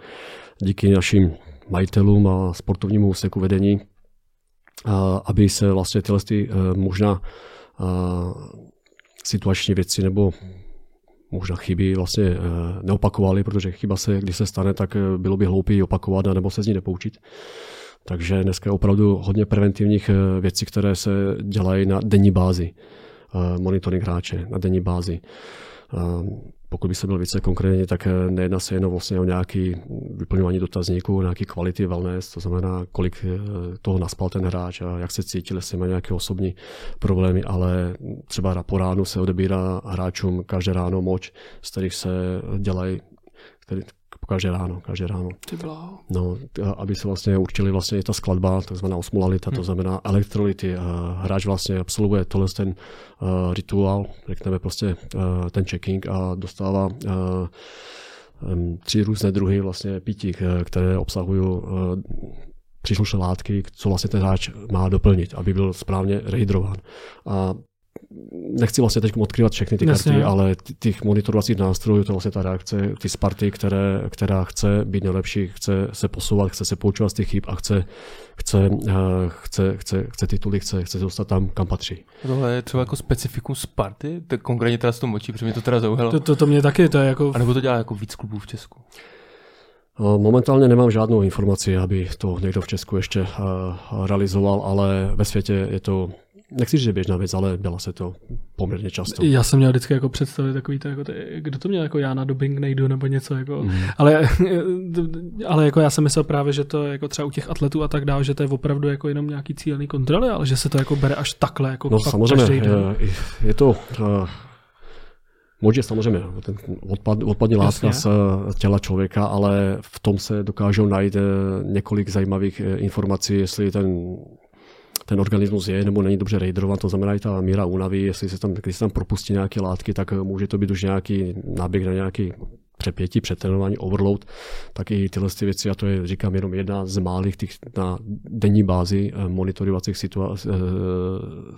díky našim majitelům a sportovnímu úseku vedení, aby se vlastně tyhle ty možná situační věci nebo možná chyby vlastně neopakovaly, protože chyba se, když se stane, tak bylo by hloupý opakovat a nebo se z ní nepoučit. Takže dneska je opravdu hodně preventivních věcí, které se dělají na denní bázi. Monitoring hráče na denní bázi. Eh, pokud by se byl více konkrétně, tak nejedná se jenom vlastně o nějaký vyplňování dotazníků, nějaký kvality wellness, to znamená, kolik toho naspal ten hráč a jak se cítil, jestli má nějaké osobní problémy, ale třeba po ránu se odebírá hráčům každé ráno moč, z kterých se dělají, který, každé ráno, každé ráno. Ty bláho. No, aby se vlastně určili vlastně i ta skladba, takzvaná osmolalita, hmm. to znamená elektrolyty. Hráč vlastně absolvuje tohle ten uh, rituál, řekneme prostě uh, ten checking a dostává uh, tři různé druhy vlastně pití, které obsahují příslušné látky, co vlastně ten hráč má doplnit, aby byl správně rehydrován. A nechci vlastně teď odkryvat všechny ty Jasně. karty, ale těch monitorovacích nástrojů, to vlastně ta reakce, ty Sparty, které, která chce být nejlepší, chce se posouvat, chce se poučovat z těch chyb a chce, chce, uh, chce, chce, chce tituly, chce, chce se dostat tam, kam patří. Tohle je třeba jako specifikum Sparty, tak konkrétně teda s tom močí, protože mě to teda zaujalo. To, to, to mě taky, to je jako... A nebo to dělá jako víc klubů v Česku? Momentálně nemám žádnou informaci, aby to někdo v Česku ještě uh, realizoval, ale ve světě je to nechci říct, že běžná věc, ale dělá se to poměrně často. Já jsem měl vždycky jako představit takový to, jako ty, kdo to měl jako já na dubbing nejdu nebo něco, jako, mm. ale, ale jako já jsem myslel právě, že to jako třeba u těch atletů a tak dále, že to je opravdu jako jenom nějaký cílený kontroly, ale že se to jako bere až takhle. Jako no samozřejmě, je, je to, uh, Moč je samozřejmě ten odpad, odpadní látka z těla člověka, ale v tom se dokážou najít eh, několik zajímavých eh, informací, jestli ten ten organismus je nebo není dobře rejdrovan, to znamená i ta míra únavy, jestli se tam, když se tam propustí nějaké látky, tak může to být už nějaký náběh na nějaký přepětí, přetrénování, overload, tak i tyhle ty věci, a to je, říkám, jenom jedna z málých těch na denní bázi eh, monitorovacích situací, eh,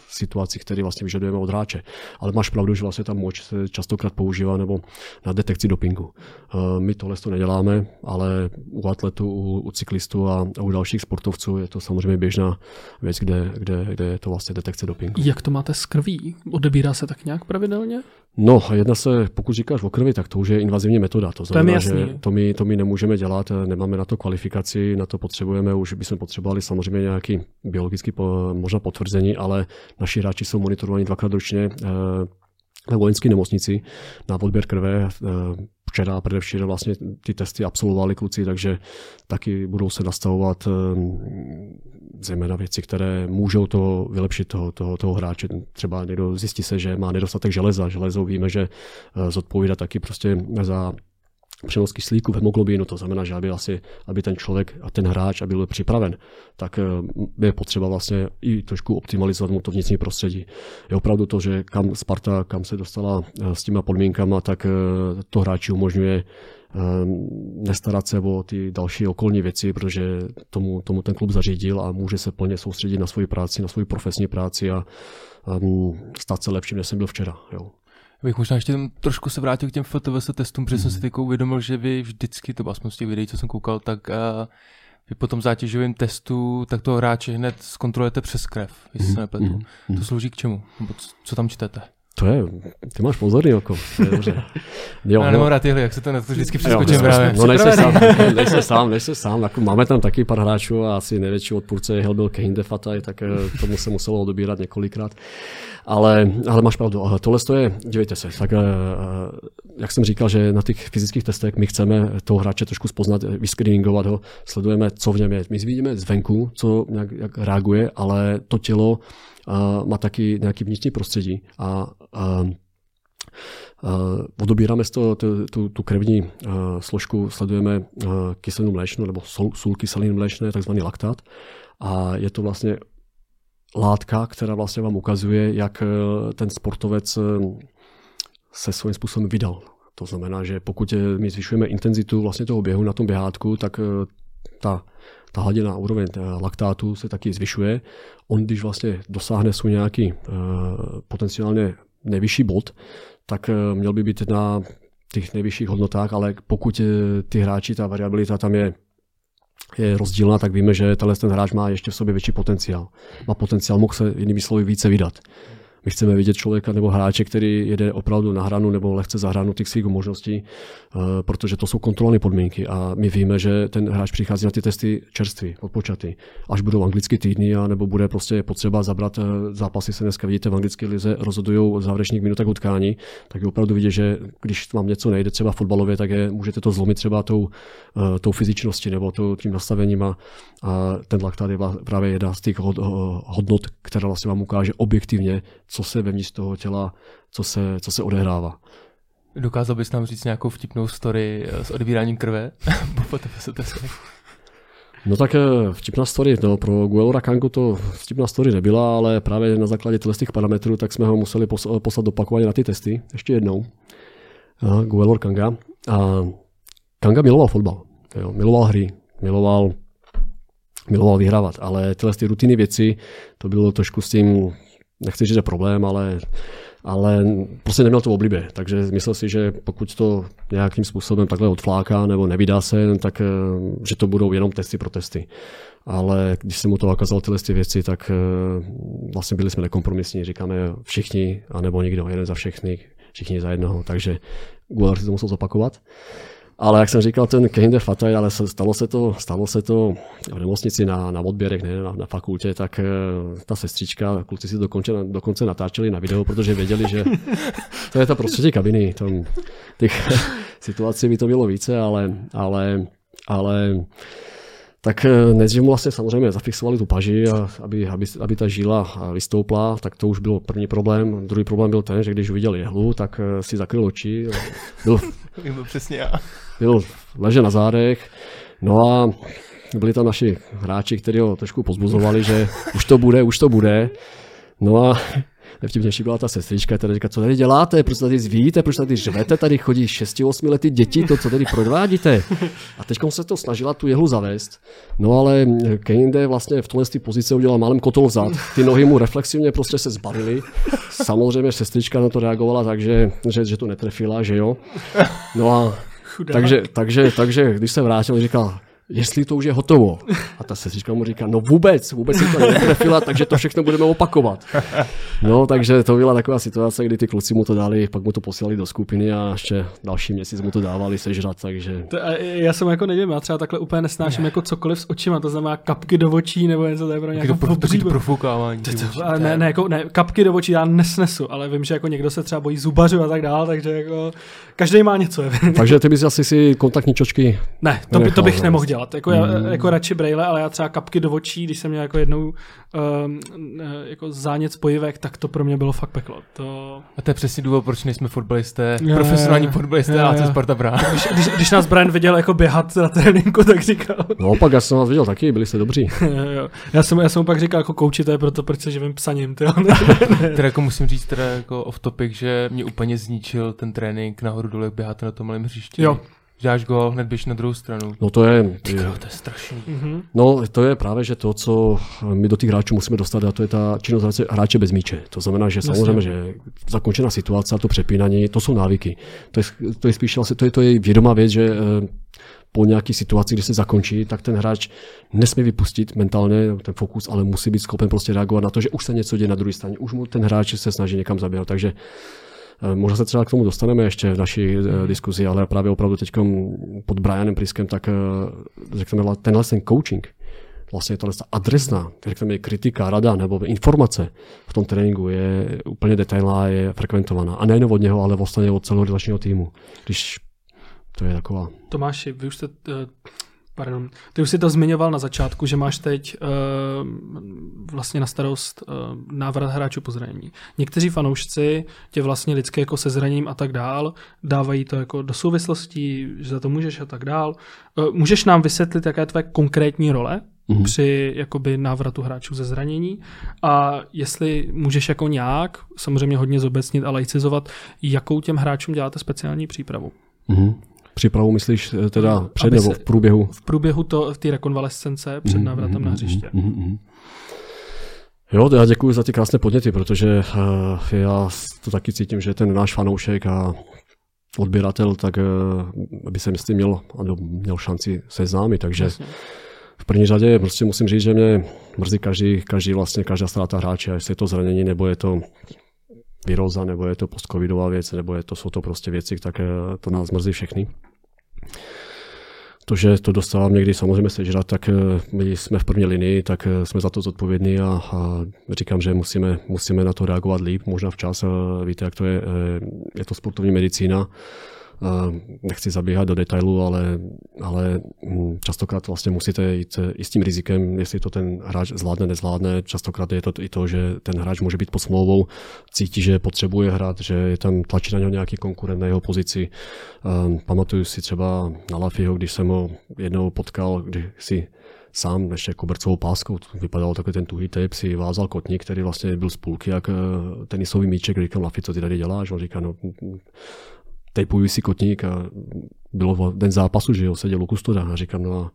situací, které vlastně vyžadujeme od hráče. Ale máš pravdu, že vlastně ta moč se častokrát používá nebo na detekci dopingu. Eh, my tohle to neděláme, ale u atletů, u, u cyklistů a, a u dalších sportovců je to samozřejmě běžná věc, kde, kde, kde je to vlastně detekce dopingu. Jak to máte s krví? Odebírá se tak nějak pravidelně? No, jedna se, pokud říkáš o krvi, tak to už je invazivní metoda. To znamená, to že to my, to my nemůžeme dělat, nemáme na to kvalifikaci, na to potřebujeme, už bychom potřebovali samozřejmě nějaký biologický možná potvrzení, ale naši hráči jsou monitorovaní dvakrát ročně eh, ve vojenské nemocnici na odběr krve. Eh, včera, předevčera vlastně ty testy absolvovali kluci, takže taky budou se nastavovat eh, zejména věci, které můžou to vylepšit toho, toho, toho hráče. Třeba někdo zjistí se, že má nedostatek železa. Železo víme, že zodpovídá taky prostě za přenos kyslíku v hemoglobinu, to znamená, že aby, asi, aby ten člověk a ten hráč aby byl připraven, tak eh, je potřeba vlastně i trošku optimalizovat mu to vnitřní prostředí. Je opravdu to, že kam Sparta, kam se dostala eh, s těma podmínkama, tak eh, to hráči umožňuje nestarat se o ty další okolní věci, protože tomu, tomu ten klub zařídil a může se plně soustředit na svoji práci, na svoji profesní práci a um, stát se lepším, než jsem byl včera. Jo bych možná ještě tam trošku se vrátil k těm FTVS testům, protože mm. jsem si mhm. teď uvědomil, že vy vždycky, to aspoň z těch videí, co jsem koukal, tak uh, vy po tom zátěžovém testu tak toho hráče hned zkontrolujete přes krev, jestli mm. se nepletu. Mm. To slouží k čemu? Nebo co tam čtete? To je, ty máš pozorný oko, to je dobře. Jo, Já nemám rád tyhle, jak se to na to vždycky přeskočím právě. No nejsi sám, nejsi sám, nejsi sám, jako máme tam taky pár hráčů a asi největší odpůrce je Helbil Kane Defataj, tak eh, tomu se muselo odebírat několikrát. Ale, ale máš pravdu, tohle je, dívejte se, tak, jak jsem říkal, že na těch fyzických testech my chceme toho hráče trošku spoznat, vyscreeningovat ho, sledujeme, co v něm je. My vidíme zvenku, co nějak, jak reaguje, ale to tělo má taky nějaký vnitřní prostředí a, a odobíráme z toho tu, tu, tu krevní uh, složku, sledujeme uh, kyselinu mléčnou nebo sůl, sůl kyseliny mléčné, takzvaný laktát. A je to vlastně látka, která vlastně vám ukazuje, jak ten sportovec se svým způsobem vydal. To znamená, že pokud my zvyšujeme intenzitu vlastně toho běhu na tom běhátku, tak ta, ta hladina úroveň laktátu se taky zvyšuje. On, když vlastně dosáhne svůj nějaký uh, potenciálně nejvyšší bod, tak měl by být na těch nejvyšších hodnotách, ale pokud ty hráči, ta variabilita tam je je rozdílná, tak víme, že tenhle ten hráč má ještě v sobě větší potenciál. Má potenciál, mohl se jinými slovy více vydat. My chceme vidět člověka nebo hráče, který jede opravdu na hranu nebo lehce za hranu těch svých možností, eh, protože to jsou kontrolní podmínky a my víme, že ten hráč přichází na ty testy čerstvý, odpočatý. Až budou anglicky týdny a nebo bude prostě potřeba zabrat eh, zápasy, se dneska vidíte v anglické lize rozhodují závěrečných minutách utkání, tak je opravdu vidět, že když vám něco nejde třeba fotbalově, tak je, můžete to zlomit třeba tou, eh, tou fyzičností nebo tou, tím nastavením a, a ten laktát je právě jedna z těch hodnot, která vlastně vám ukáže objektivně, co se vevnitř toho těla, co se, co se odehrává. Dokázal bys nám říct nějakou vtipnou story eh, s odbíráním krve? No tak eh, vtipná story, no, pro Guelora Kangu to vtipná story nebyla, ale právě na základě těch parametrů tak jsme ho museli poslat opakovaně na ty testy, ještě jednou. Guelor Kanga. A Kanga miloval fotbal, jo, miloval hry, miloval, miloval vyhrávat, ale tyhle ty rutiny věci, to bylo trošku s tím nechci říct, že problém, ale, ale prostě neměl to v oblibě. Takže myslel si, že pokud to nějakým způsobem takhle odfláká nebo nevydá se, tak eh, že to budou jenom testy pro testy. Ale když jsem mu to ukázal tyhle ty věci, tak eh, vlastně byli jsme nekompromisní, říkáme všichni, anebo nikdo, jeden za všechny, všichni za jednoho. Takže Gular si to musel zopakovat. Ale jak jsem říkal, ten Kinder Fataj, ale stalo se to, stalo se to v nemocnici na, na odběrech, ne na, na fakultě, tak uh, ta sestřička, kluci si dokonce, dokonce natáčeli na video, protože věděli, že to je ta prostředí kabiny. Tom, těch situací by to bylo více, ale, ale, ale tak eh, nejdřív mu vlastně samozřejmě zafixovali tu paži, a aby, aby, aby ta žíla vystoupla, tak to už byl první problém. Druhý problém byl ten, že když uviděl jehlu, tak eh, si zakryl oči. Byl, byl přesně já. Byl leže na zádech. No a byli tam naši hráči, kteří ho trošku pozbuzovali, že už to bude, už to bude. No a nejvtipnější byla ta sestřička, která říká, co tady děláte, proč tady zvíte, proč tady žvete, tady chodí 6-8 lety děti, to co tady prodvádíte. A teď se to snažila tu jehlu zavést. No ale Kejinde vlastně v tohle pozici udělal málem kotol vzad. Ty nohy mu reflexivně prostě se zbalily. Samozřejmě sestřička na to reagovala tak, že, že, že to netrefila, že jo. No a takže, takže, takže, když se vrátil, říkal, jestli to už je hotovo. A ta sestřička mu říká, no vůbec, vůbec si to netrefila, takže to všechno budeme opakovat. No, takže to byla taková situace, kdy ty kluci mu to dali, pak mu to posílali do skupiny a ještě další měsíc mu to dávali sežrat, takže... To, já jsem jako nevím, já třeba takhle úplně nesnáším ne. jako cokoliv s očima, to znamená kapky do očí nebo něco, to je pro nějakou to, pro, to profukávání. ne, ne, jako, ne, kapky do očí já nesnesu, ale vím, že jako někdo se třeba bojí zubařů a tak dál, takže jako každý má něco. takže ty bys asi si kontaktní čočky Ne, to, by, to bych nemohl dělat dělat. Jako, mm. já, jako radši brejle, ale já třeba kapky do očí, když jsem měl jako jednou um, jako zánět spojivek, tak to pro mě bylo fakt peklo. To... A to je přesně důvod, proč nejsme fotbalisté, je, profesionální fotbalisté je, a AC Sparta Brá. Když, když, když, nás Brian viděl jako běhat na tréninku, tak říkal. No opak, já jsem vás viděl taky, byli jste dobří. já, jsem, já jsem pak říkal jako kouči, to je proto, proč se živím psaním. Tyjo. teda jako musím říct teda jako off topic, že mě úplně zničil ten trénink nahoru dole, běhat na tom malém hřišti. Jo, dáš gol, hned běž na druhou stranu. No to je... Tyko, to je strašný. Mm-hmm. No to je právě, že to, co my do těch hráčů musíme dostat, a to je ta činnost hráče bez míče. To znamená, že samozřejmě, že zakončená situace a to přepínání, to jsou návyky. To je, to je spíš vlastně, to je, to je vědomá věc, že eh, po nějaké situaci, kdy se zakončí, tak ten hráč nesmí vypustit mentálně ten fokus, ale musí být schopen prostě reagovat na to, že už se něco děje na druhé straně. Už mu ten hráč se snaží někam zaběhat. Takže možná se třeba k tomu dostaneme ještě v naší mm. diskuzi, ale právě opravdu teď pod Brianem Priskem, tak eh, řekněme, tenhle ten coaching, vlastně tahle adresná, řekněme, kritika, rada nebo informace v tom tréninku je úplně detailná, je frekventovaná. A nejen od něho, ale vlastně od celého relačního týmu. Když to je taková... Tomáši, vy už jste Pardon. Ty už si to zmiňoval na začátku, že máš teď uh, vlastně na starost uh, návrat hráčů po zranění. Někteří fanoušci tě vlastně lidsky jako se zraněním a tak dál dávají to jako do souvislostí, že za to můžeš a tak dál. Uh, můžeš nám vysvětlit, jaká je tvoje konkrétní role mm-hmm. při jakoby návratu hráčů ze zranění a jestli můžeš jako nějak, samozřejmě hodně zobecnit a laicizovat, jakou těm hráčům děláte speciální přípravu. Mm-hmm. Přípravu myslíš eh, teda před nebo v průběhu? V průběhu to, v té rekonvalescence před mhm, návratem mm-hmm, na hřiště. Mm-hmm. Jo, já děkuji za ty krásné podněty, protože uh, já to taky cítím, že ten náš fanoušek a odběratel, tak uh, by se myslím měl, měl šanci seznámit, takže Jasně. v první řadě prostě musím říct, že mě mrzí každý, každý vlastně, každá ztráta hráče, jestli je to zranění, nebo je to viróza, nebo je to postcovidová věc, nebo je to, jsou to prostě věci, tak to nás mrzí všechny. To, že to dostávám někdy samozřejmě sežrat, tak eh, my jsme v první linii, tak eh, jsme za to zodpovědní a, a říkám, že musíme, musíme na to reagovat líp, možná včas. Víte, jak to je, eh, je to sportovní medicína Nechci zabíhat do detailu, ale, ale hm, častokrát vlastně musíte jít i s tím rizikem, jestli to ten hráč zvládne, nezvládne. Častokrát je to i to, že ten hráč může být pod smlouvou, cítí, že potřebuje hrát, že je tam tlačí na něho nějaký konkurent na jeho pozici. Pamatuju si třeba na Lafiho, když jsem ho jednou potkal, když si sám ještě kobercovou páskou, vypadal takový ten tuhý tape, si vázal kotník, který vlastně byl z půlky, jak eh, tenisový míček, říkám, Lafi, co ty tady děláš? On říká, no, tejpuju si kotník a bylo den zápasu, že jo, seděl u kustoda a říkám, no a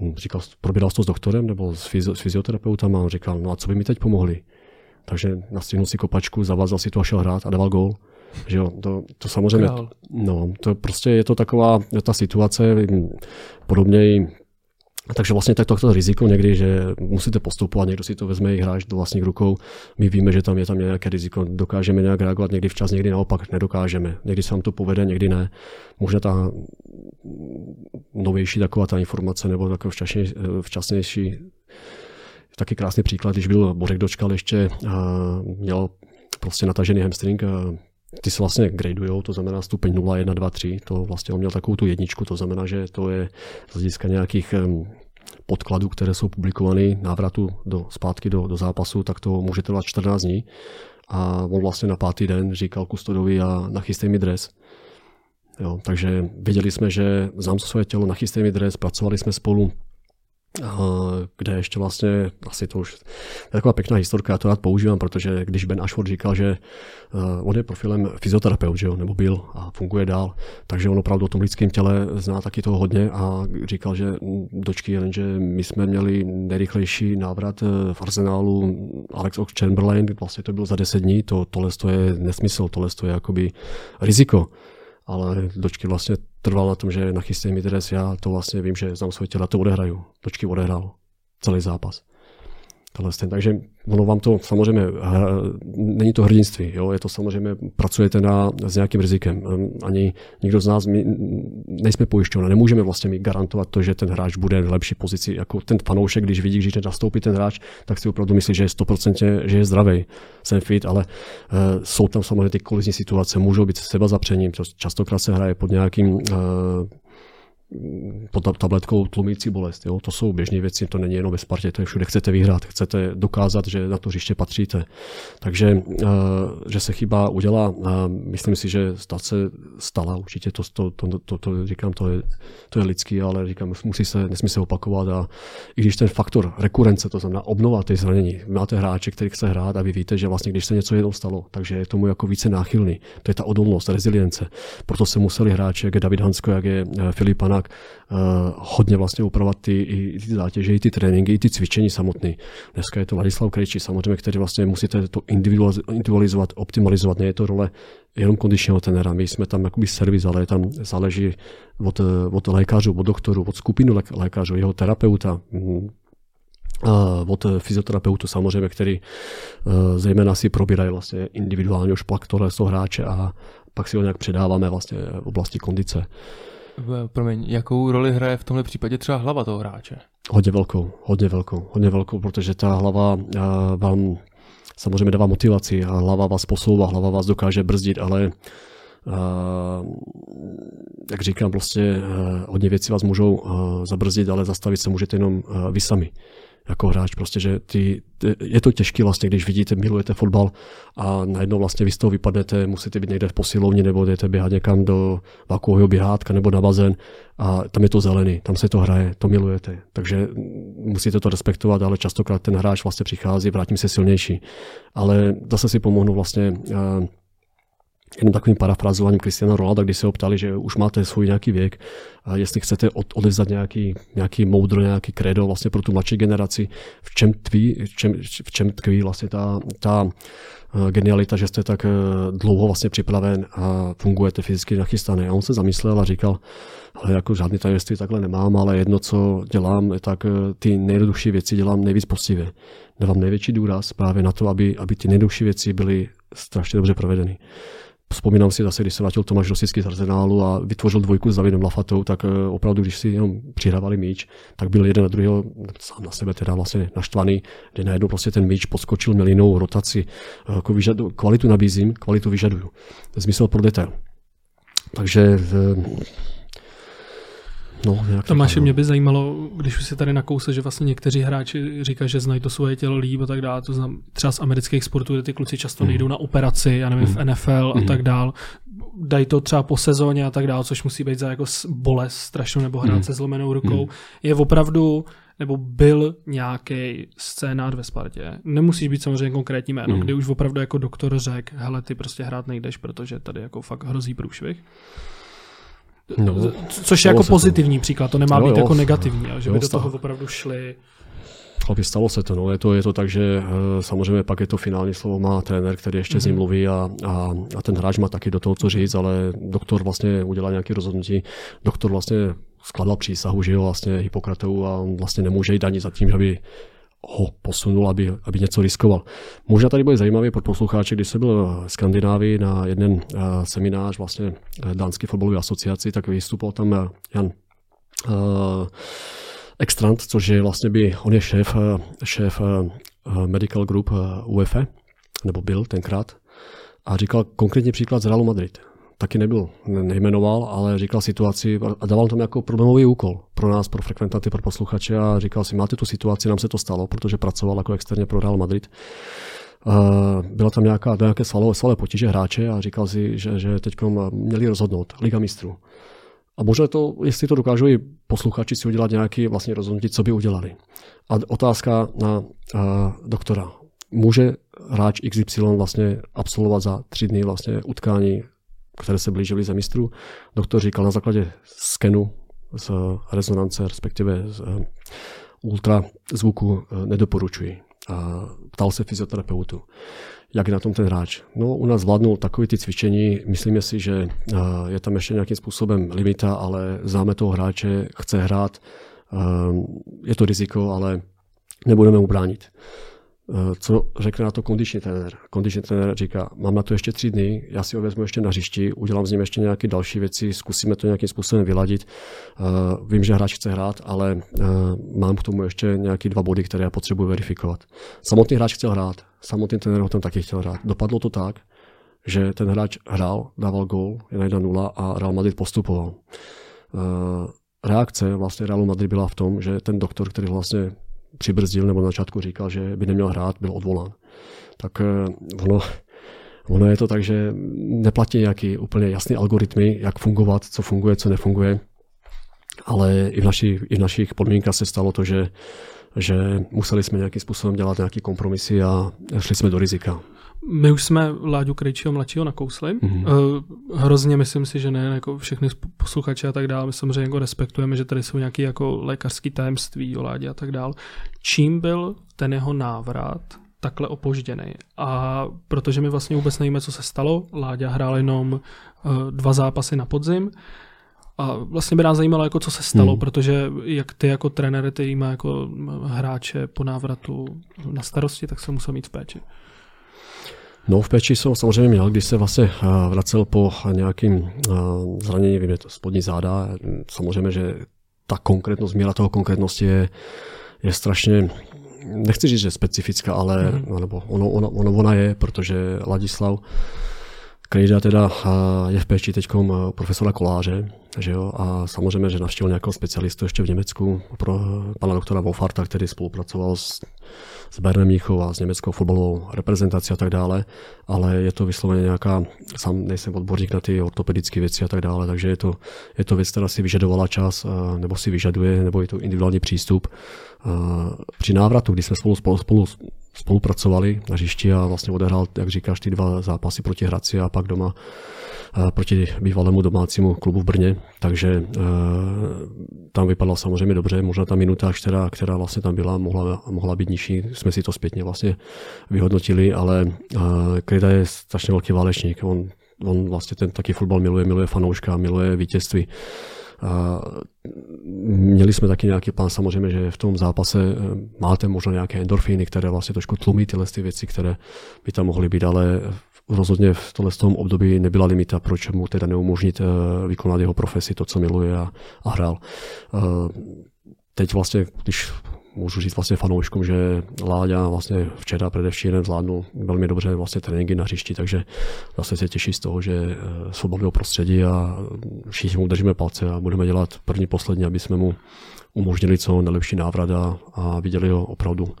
hm, říkal, probíral to s doktorem nebo s, fyzi- s fyzioterapeutem a on říkal, no a co by mi teď pomohli? Takže nastihnul si kopačku, zavázal si to a šel hrát a dával gol. Že jo, to, to samozřejmě, no, to prostě je to taková ta situace, podobně takže vlastně tak to riziko někdy, že musíte postupovat, někdo si to vezme i hráč do vlastních rukou. My víme, že tam je tam nějaké riziko, dokážeme nějak reagovat někdy včas, někdy naopak nedokážeme. Někdy se vám to povede, někdy ne. Možná ta novější taková ta informace nebo takový včasnější, včasnější taky krásný příklad, když byl Bořek Dočkal ještě a měl prostě natažený hamstring, a ty se vlastně gradujou, to znamená stupeň 0, 1, 2, 3, to vlastně on měl takovou tu jedničku, to znamená, že to je z hlediska nějakých podkladů, které jsou publikovány návratu do, zpátky do, do zápasu, tak to může trvat 14 dní. A on vlastně na pátý den říkal kustodovi a nachystej mi dres. Jo, takže viděli jsme, že znám své tělo, nachystej mi dres, pracovali jsme spolu kde ještě vlastně, asi to už je taková pěkná historka, já to rád používám, protože když Ben Ashford říkal, že uh, on je profilem fyzioterapeut, že jo, nebo byl a funguje dál, takže on opravdu o tom lidském těle zná taky toho hodně a říkal, že dočky jenže my jsme měli nejrychlejší návrat eh, v arzenálu Alex Ox Chamberlain, vlastně to bylo za 10 dní, to, tohle to je nesmysl, tohle to je jakoby riziko ale dočky vlastně trval na tom, že nachystej mi dres, já to vlastně vím, že znám svoje těla, to odehraju. Dočky odehrál celý zápas ten. Takže ono vám to samozřejmě, není to hrdinství, jo? je to samozřejmě, pracujete na, s nějakým rizikem. Ani nikdo z nás, my nejsme pojišťovna, nemůžeme vlastně mi garantovat to, že ten hráč bude v lepší pozici. Jako ten panoušek, když vidí, že nastoupí ten hráč, tak si opravdu myslí, že je 100%, že je zdravý, jsem fit, ale uh, jsou tam samozřejmě ty kolizní situace, můžou být seba zapřením, častokrát se hraje pod nějakým uh, pod tabletkou tlumící bolest. Jo? To jsou běžné věci, to není jenom ve Spartě, to je všude. Chcete vyhrát, chcete dokázat, že na to hřiště patříte. Takže, uh, že se chyba udělá, uh, myslím si, že stát se stala určitě, to, to, to, to, to říkám, to je, to je lidský, ale říkám, musí se, nesmí se opakovat a i když ten faktor rekurence, to znamená obnova těch zranění, máte hráče, který chce hrát a vy víte, že vlastně když se něco jednou stalo, takže je tomu jako více náchylný. To je ta odolnost, rezilience. Proto se museli hráči, jak je David Hansko, jak je eh, Filip Panak, uh, hodně vlastně upravovat ty, i, ty zátěže, i ty tréninky, i ty cvičení samotné. Dneska je to Ladislav Krejčí, samozřejmě, který vlastně musíte to individualizovat, optimalizovat. Nie je to role jenom kondičního trenéra. My jsme tam jakoby servis, ale tam záleží od, od lékařů, od doktorů, od skupiny lékařů, jeho terapeuta, mm, od fyzioterapeutu samozřejmě, který uh, zejména si probírají vlastně individuálně už plak tohle hráče a pak si ho nějak předáváme vlastně v oblasti kondice. Promiň, jakou roli hraje v tomhle případě třeba hlava toho hráče? Hodně velkou, hodně velkou, hodně velkou, protože ta hlava uh, vám samozřejmě dává motivaci a hlava vás posouvá, hlava vás dokáže brzdit, ale uh, jak říkám, prostě hodně věcí vás můžou zabrzdit, ale zastavit se můžete jenom vy sami jako hráč, prostě, že ty, je to těžké vlastně, když vidíte, milujete fotbal a najednou vlastně vy z toho vypadnete, musíte být někde v posilovně nebo jdete běhat někam do vakuového běhátka nebo na bazén a tam je to zelený, tam se to hraje, to milujete. Takže musíte to respektovat, ale častokrát ten hráč vlastně přichází, vrátím se silnější. Ale zase si pomohnu vlastně jedním takovým parafrazováním Cristiano Ronalda, kdy se ho ptali, že už máte svůj nějaký věk, a jestli chcete od, odevzdat nějaký, nějaký moudro, nějaký kredo vlastně pro tu mladší generaci, v čem tkví, v čem, v čem tkví vlastně ta, ta eh, genialita, že jste tak eh, dlouho vlastně připraven a fungujete fyzicky nachystaný. A on se zamyslel a říkal, ale jako žádný tajemství takhle nemám, ale jedno, co dělám, tak eh, ty nejjednodušší věci dělám nejvíc poctivě. Dávám největší důraz právě na to, aby, aby ty nejjednodušší věci byly strašně dobře provedeny vzpomínám si zase, když se vrátil Tomáš Rosický z Arsenálu a vytvořil dvojku s Davidem Lafatou, tak eh, opravdu, když si jenom přihrávali míč, tak byl jeden na druhého sám na sebe teda vlastně naštvaný, kde najednou prostě ten míč podskočil milinou rotaci. Eh, jako vyžadu, kvalitu nabízím, kvalitu vyžaduju. Zmysel pro detail. Takže eh, No, Tomáši, mě by zajímalo, když už si tady nakousl, že vlastně někteří hráči říkají, že znají to svoje tělo líp a tak dále. To znam, třeba z amerických sportů, kde ty kluci často mm. nejdou na operaci, já nevím, mm. v NFL mm. a tak dál. Dají to třeba po sezóně a tak dále, což musí být za jako bolest strašnou nebo hrát mm. se zlomenou rukou. Mm. Je opravdu nebo byl nějaký scénář ve Spartě. Nemusíš být samozřejmě konkrétní jméno, mm. kdy už opravdu jako doktor řekl, hele, ty prostě hrát nejdeš, protože tady jako fakt hrozí průšvih. No, což je jako pozitivní to. příklad, to nemá jo, být jo, jako negativní, ale že jo, by do toho opravdu šli. Chlapi, stalo se to, no. je to, je to tak, že uh, samozřejmě pak je to finální slovo má trenér, který ještě mm-hmm. s ním mhm. mluví a, a, a, ten hráč má taky do toho co říct, ale doktor vlastně udělal nějaké rozhodnutí, doktor vlastně skladal přísahu, že jo, vlastně Hippokratovu a on vlastně nemůže jít ani za tím, aby ho posunul, aby, aby něco riskoval. Možná tady bude zajímavý pro posluchače, když jsem byl v Skandinávii na jeden uh, seminář vlastně uh, Dánské fotbalové asociaci, tak vystupoval tam uh, Jan uh, Ekstrand, což je vlastně by, on je šéf, šéf Medical Group UEFE, nebo byl tenkrát, a říkal konkrétně příklad z Realu Madrid taky nebyl, nejmenoval, ale říkal situaci a dával tam jako problémový úkol pro nás, pro frekventanty, pro posluchače a říkal si, máte tu situaci, nám se to stalo, protože pracoval jako externě pro Real Madrid. Byla tam nějaká, nějaké svalové, svalové potíže hráče a říkal si, že, že teď měli rozhodnout Liga mistrů. A možná to, jestli to dokážou i posluchači si udělat nějaký vlastně rozhodnutí, co by udělali. A otázka na uh, doktora. Může hráč XY vlastně absolvovat za tři dny vlastně utkání které se blížily ze mistrů. Doktor říkal na základě skenu z rezonance, respektive z eh, ultrazvuku eh, nedoporučuji. A ptal se fyzioterapeutu, jak je na tom ten hráč. No, u nás zvládnul takové ty cvičení, myslíme si, že eh, je tam ještě nějakým způsobem limita, ale známe toho hráče, chce hrát, je to riziko, ale nebudeme mu bránit. Eh, co řekne na to kondiční trenér. Kondiční trenér říká, mám na to ještě tři dny, já si ho vezmu ještě na hřišti, udělám s ním ještě nějaké další věci, zkusíme to nějakým způsobem vyladit. Uh, vím, že hráč chce hrát, ale uh, mám k tomu ještě nějaké dva body, které já potřebuji verifikovat. Samotný hráč chtěl hrát, samotný trenér ho tam taky chtěl hrát. Dopadlo to tak, že ten hráč hrál, dával gól, je 1-0 a Real Madrid postupoval. Reakce vlastně Realu Madrid byla v tom, že ten doktor, který vlastně přibrzdil nebo na začátku říkal, že by neměl hrát, byl odvolán. Tak eh, ono, ono je to tak, že neplatí nějaký úplně jasný algoritmy, jak fungovat, co funguje, co nefunguje. Ale i v, naši, i v našich podmínkách se stalo to, že, že museli jsme nějakým způsobem dělat nějaké kompromisy a šli jsme do rizika. My už jsme Láďu Krejčího mladšího nakousli. Mm-hmm. Hrozně myslím si, že ne jako všechny posluchače a tak dále. My samozřejmě jako respektujeme, že tady jsou nějaké jako lékařské tajemství o Ládě a tak dále. Čím byl ten jeho návrat takhle opožděný? A protože my vlastně vůbec nevíme, co se stalo, Láďa hrál jenom uh, dva zápasy na podzim, a vlastně by nás zajímalo, jako co se stalo, hmm. protože jak ty jako trenér, ty má jako hráče po návratu na starosti, tak se musel mít v péči. No v péči jsem samozřejmě měl, když se vlastně eh, vracel po nějakým eh, zranění, vím, je to spodní záda, samozřejmě, že ta konkrétnost, míra toho konkrétnosti je, je strašně, nechci říct, že specifická, ale mm. nebo ono, ono, ono, ona je, protože Ladislav Krejda teda eh, je v péči teď profesora Koláře Že jo? A samozřejmě, že navštívil nějakého specialistu ještě v Německu, pro pana doktora Wolfarta, který spolupracoval s, s Bernem Míchou a s německou fotbalovou reprezentací a tak dále, ale je to vysloveně nějaká, sám nejsem odborník na ty ortopedické věci a tak dále, takže je to, je to věc, která si vyžadovala čas, nebo si vyžaduje, nebo je to individuální přístup. Při návratu, kdy jsme spolu, spolu, spolu spolupracovali na hřišti a vlastně odehrál, jak říkáš, ty dva zápasy proti Hradci a pak doma proti bývalému domácímu klubu v Brně, takže e, tam vypadalo samozřejmě dobře, možná ta minuta, která, která vlastně tam byla, mohla, mohla být nižší, jsme si to zpětně vlastně vyhodnotili, ale e, Krida je strašně velký válečník, on, on vlastně ten taky fotbal miluje, miluje fanouška, miluje vítězství. A měli jsme taky nějaký plán samozřejmě, že v tom zápase e, máte možná nějaké endorfíny, které vlastně trošku tlumí tyhle ty věci, které by tam mohly být, ale rozhodně v tohle tom období nebyla limita, proč mu teda neumožnit eh, vykonat jeho profesi, to, co miluje a, a hrál. Eh, teď vlastně, když můžu říct vlastně fanouškům, že Láďa vlastně včera předevčírem zvládnul velmi dobře vlastně tréninky na hřišti, takže zase se těší z toho, že eh, svobodného prostředí a všichni mu držíme palce a budeme dělat první, poslední, aby jsme mu umožnili co nejlepší návrat a, a viděli ho opravdu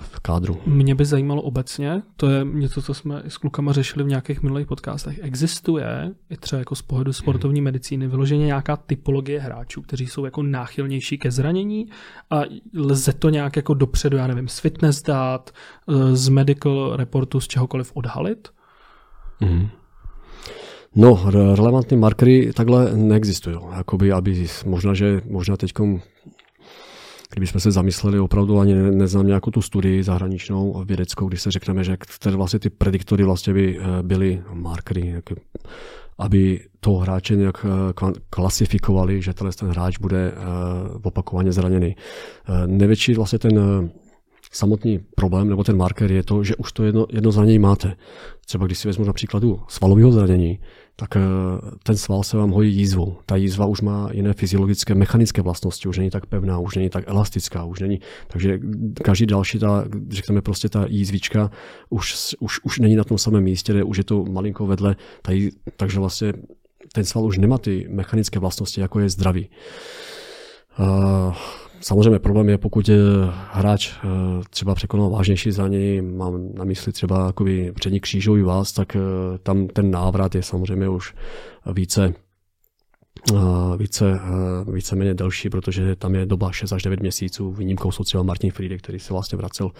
v kádru. Mě by zajímalo obecně, to je něco, co jsme s klukama řešili v nějakých minulých podcastech. Existuje, i třeba jako z pohledu sportovní medicíny, vyloženě nějaká typologie hráčů, kteří jsou jako náchylnější ke zranění a lze to nějak jako dopředu, já nevím, z fitness dát, eh, z medical reportu, z čehokoliv odhalit? Mm. No, relevantní markery takhle neexistují. Jakoby, aby možná, že možná teď kdybychom se zamysleli, opravdu ani neznám nějakou tu studii zahraničnou vědeckou, když se řekneme, že které vlastně ty prediktory vlastně by eh, byly markery, aby toho hráče nějak eh, klasifikovali, že ten hráč bude eh, opakovaně zraněný. Největší vlastně ten samotný problém nebo ten marker je to, že už to jedno, jedno zranění máte. Třeba když si vezmu například svalového zranění, tak eh, ten sval se vám hojí jízvou. Ta jízva už má jiné fyziologické, mechanické vlastnosti, už není tak pevná, už není tak elastická, už není, takže každý další, ta, řekněme prostě ta jízvička už, už, už není na tom samém místě, už je to malinko vedle, ta jí, takže vlastně ten sval už nemá ty mechanické vlastnosti, jako je zdravý. Uh, Samozřejmě problém je, pokud hráč eh, třeba překonal vážnější zranění, mám na mysli třeba jakoby přední křížový vás, tak eh, tam ten návrat je samozřejmě už více eh, více, víceméně delší, protože tam je doba 6 až 9 měsíců. Výjimkou jsou třeba Martin Friede, který se vlastně vracel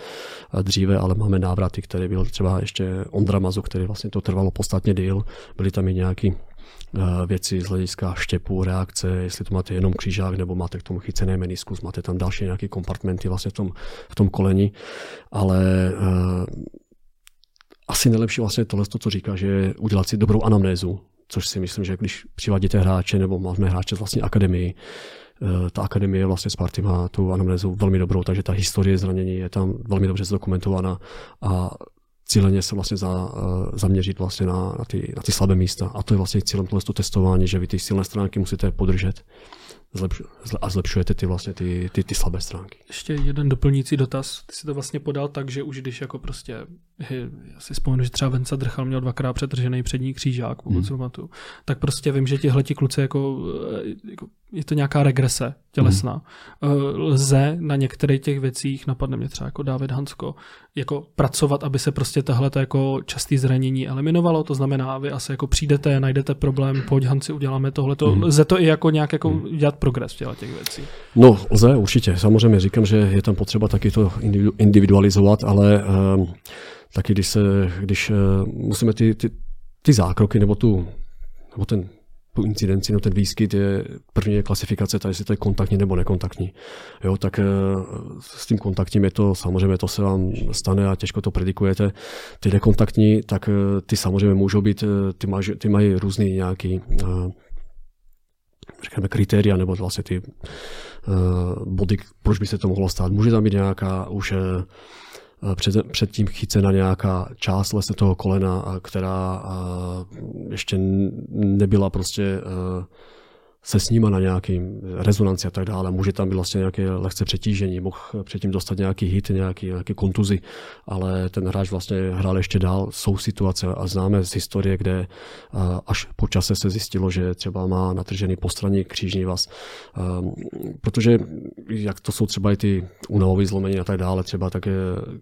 dříve, ale máme návraty, které byl třeba ještě Ondra Mazu, který vlastně to trvalo podstatně díl. Byly tam i nějaký Eh, věci z hlediska štěpu, reakce, jestli to máte jenom křížák nebo máte k tomu chycené meniskus, máte tam další nějaké kompartmenty vlastně v tom, v tom koleni, ale uh, asi nejlepší vlastně tohle, to, co říká, že udělat si dobrou anamnézu, což si myslím, že když přivádíte hráče nebo máme hráče z vlastní akademii, eh, ta akademie vlastně Sparty má tu anamnézu velmi dobrou, takže ta historie zranění je tam velmi dobře zdokumentovaná a cíleně se vlastně za, eh, zaměřit vlastně na, na, ty, na ty slabé místa. A to je vlastně cílem tohle testování, že vy ty silné stránky musíte podržet zlepš, a zlepšujete ty vlastně ty, ty, ty slabé stránky. Ještě jeden doplňující dotaz. Ty si to vlastně podal tak, že už když jako prostě, já si vzpomenu, že třeba Venca Drchal měl dvakrát přetržený přední křížák, pokud hmm. tak prostě vím, že tihle kluci jako, eh, jako, je to nějaká regrese tělesná. Hmm. Lze na některých těch věcích, napadne mě třeba jako David Hansko, jako pracovat, aby se prostě tahle jako častý zranění eliminovalo, to znamená, vy asi jako přijdete, najdete problém, pojď Hanci, uděláme tohle, to, hmm. lze to i jako nějak jako hmm. dělat progres v těch věcí? No, lze, určitě. Samozřejmě říkám, že je tam potřeba taky to individualizovat, ale uh, taky když se, když uh, musíme ty, ty, ty zákroky nebo tu, nebo ten tu incidenci, no ten výskyt je první je klasifikace, tady jestli to je kontaktní nebo nekontaktní. Jo, tak s tím kontaktním je to, samozřejmě to se vám stane a těžko to predikujete. Ty nekontaktní, tak ty samozřejmě můžou být, ty, mají, ty mají různý nějaký řekněme, kritéria nebo vlastně ty uh, body, proč by se to mohlo stát. Může tam být nějaká už uh, před, předtím chycena nějaká část vlastně toho kolena, která uh, ještě nebyla prostě uh, se s nima na nějaký rezonanci a tak dále. Může tam být vlastně nějaké lehce přetížení, mohl předtím dostat nějaký hit, nějaký, nějaké kontuzy, ale ten hráč vlastně hrál ještě dál. Jsou situace a známe z historie, kde až po čase se zjistilo, že třeba má natržený postranní křížní vaz. Protože jak to jsou třeba i ty únavové zlomení a tak dále, třeba tak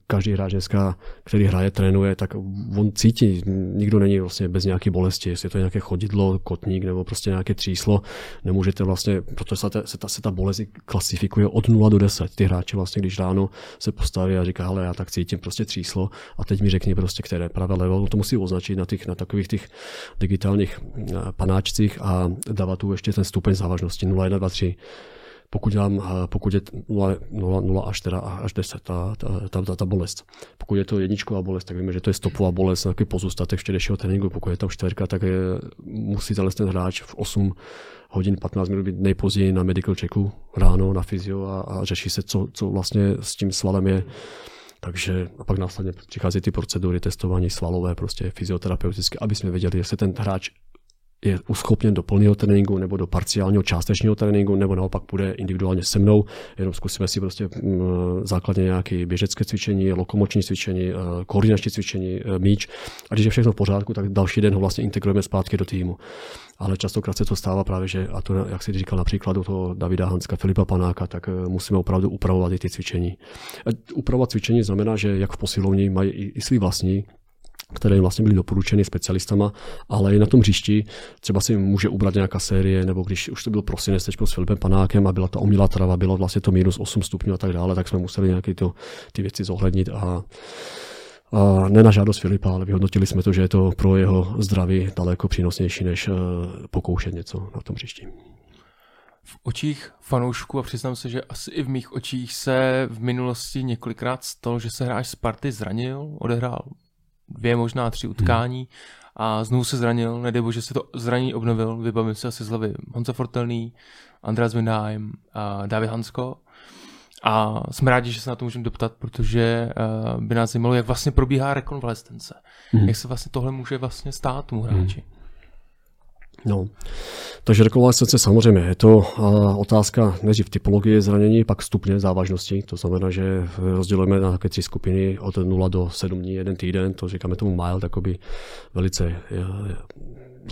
každý hráč dneska, který hraje, trénuje, tak on cítí, nikdo není vlastně bez nějaké bolesti, jestli je to nějaké chodidlo, kotník nebo prostě nějaké tříslo, nemůžete vlastně, protože se ta, se ta, se ta bolest klasifikuje od 0 do 10. Ty hráči vlastně, když ráno se postaví a říká, ale já tak cítím prostě tříslo a teď mi řekni prostě, které pravé levo, no to musí označit na, těch, na takových těch digitálních eh, panáčcích a dávat tu ještě ten stupeň závažnosti 0, 1, 2, 3 pokud, dám, eh, pokud je 0, 0, 0 až, teda, až 10 ta, ta, ta, ta, bolest. Pokud je to jedničková bolest, tak víme, že to je stopová bolest, takový pozůstatek včerejšího tréninku. Pokud je to čtverka, tak je, musí ten hráč v 8 hodin, 15 minut být nejpozději na medical checku ráno na fyzio a, a řeší se, co, co vlastně s tím svalem je. Takže a pak následně přichází ty procedury testování svalové, prostě fyzioterapeutické, aby jsme věděli, jestli ten hráč je uschopněn do plného tréninku nebo do parciálního částečního tréninku, nebo naopak půjde individuálně se mnou, jenom zkusíme si prostě mm, základně nějaké běžecké cvičení, lokomoční cvičení, eh, koordinační cvičení, eh, míč. A když je všechno v pořádku, tak další den ho vlastně integrujeme zpátky do týmu. Ale častokrát se to stává právě, že, a to, jak si říkal například do toho Davida Hanska, Filipa Panáka, tak eh, musíme opravdu upravovat i ty cvičení. Upravovat cvičení znamená, že jak v posilovní mají i, i svý vlastní které vlastně byly doporučeny specialistama, ale i na tom hřišti třeba si může ubrat nějaká série, nebo když už to byl prosinec teď s Filipem Panákem a byla ta omilá trava, bylo vlastně to minus 8 stupňů a tak dále, tak jsme museli nějaké to, ty věci zohlednit a a ne na žádost Filipa, ale vyhodnotili jsme to, že je to pro jeho zdraví daleko přínosnější, než eh, pokoušet něco na tom hřišti. V očích fanoušků, a přiznám se, že asi i v mých očích se v minulosti několikrát stalo, že se hráč Sparty zranil, odehrál dvě, možná tři utkání hmm. a znovu se zranil, nedej bože se to zranění obnovil, vybavím se asi z hlavy Honza Fortelný, Andreas Windheim a David Hansko. A jsme rádi, že se na to můžeme doptat, protože uh, by nás zajímalo, jak vlastně probíhá rekonvalescence. Hmm. Jak se vlastně tohle může vlastně stát tomu hráči. Hmm. No. Takže rekonvalescence samozřejmě je to otázka nejdřív typologie zranění, pak stupně závažnosti. To znamená, že rozdělujeme na také tři skupiny od 0 do 7 dní, jeden týden, to říkáme tomu mild, takoby velice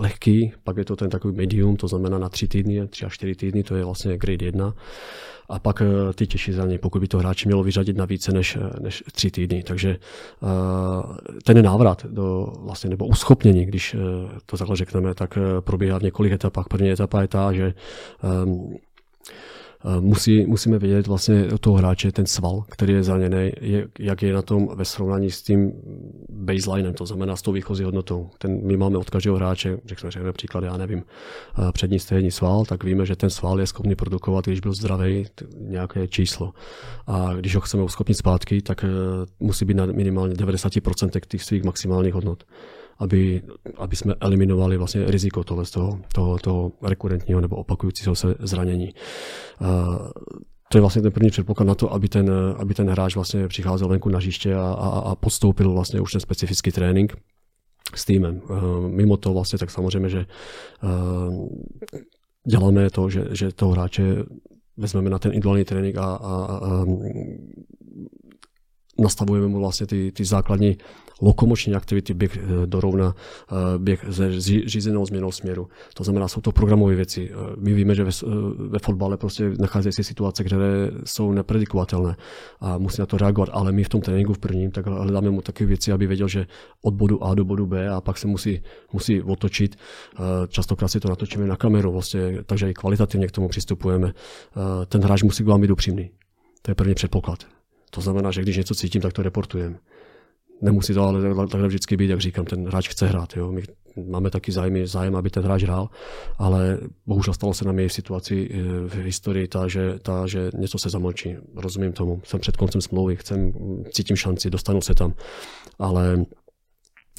lehký, pak je to ten takový medium, to znamená na tři týdny, tři až čtyři týdny, to je vlastně grade 1 a pak eh, ty těžší zranění, pokud by to hráči mělo vyřadit na více než, eh, než tři týdny. Takže uh, ten návrat do, vlastně, nebo uschopnění, když to takhle řekneme, tak probíhá v několik etapách. První etapa je ta, že um, musí, musíme vědět vlastně toho hráče ten sval, který je zraněný, jak je na tom ve srovnání s tím baselinem, to znamená s tou výchozí hodnotou. Ten, my máme od každého hráče, řekněme, řekněme příklad, já nevím, přední stejný sval, tak víme, že ten sval je schopný produkovat, když byl zdravý, nějaké číslo. A když ho chceme uschopnit zpátky, tak e, musí být na minimálně 90% těch svých maximálních hodnot aby, aby jsme eliminovali vlastně riziko tohle z toho, toho, toho rekurentního nebo opakujícího se zranění. to je vlastně ten první předpoklad na to, aby ten, aby ten hráč vlastně přicházel venku na hřiště a, a, a podstoupil vlastně už ten specifický trénink s týmem. Mimo to vlastně tak samozřejmě, že děláme to, že, že toho hráče vezmeme na ten individuální trénink a, a, a nastavujeme mu vlastně ty, ty základní lokomoční aktivity, běh eh, do rovna, eh, běh ze řízenou změnou směru. To znamená, jsou to programové věci. Eh, my víme, že ve, ve fotbale prostě nacházejí se situace, které jsou nepredikovatelné a musí na to reagovat, ale my v tom tréninku v prvním tak hledáme mu takové věci, aby věděl, že od bodu A do bodu B a pak se musí, musí otočit. Častokrát si to natočíme na kameru, vlastně, takže i kvalitativně k tomu přistupujeme. Ten hráč musí k vám být upřímný. To je první předpoklad. To znamená, že když něco cítím, tak to reportujeme. Nemusí to ale takhle vždycky být, jak říkám, ten hráč chce hrát. Jo. My máme taky zájem, zájem, aby ten hráč hrál, ale bohužel stalo se na mě v situaci eh, v historii ta, že, ta, že něco se zamlčí. Rozumím tomu. Jsem před koncem smlouvy, chcem, cítím šanci, dostanu se tam. Ale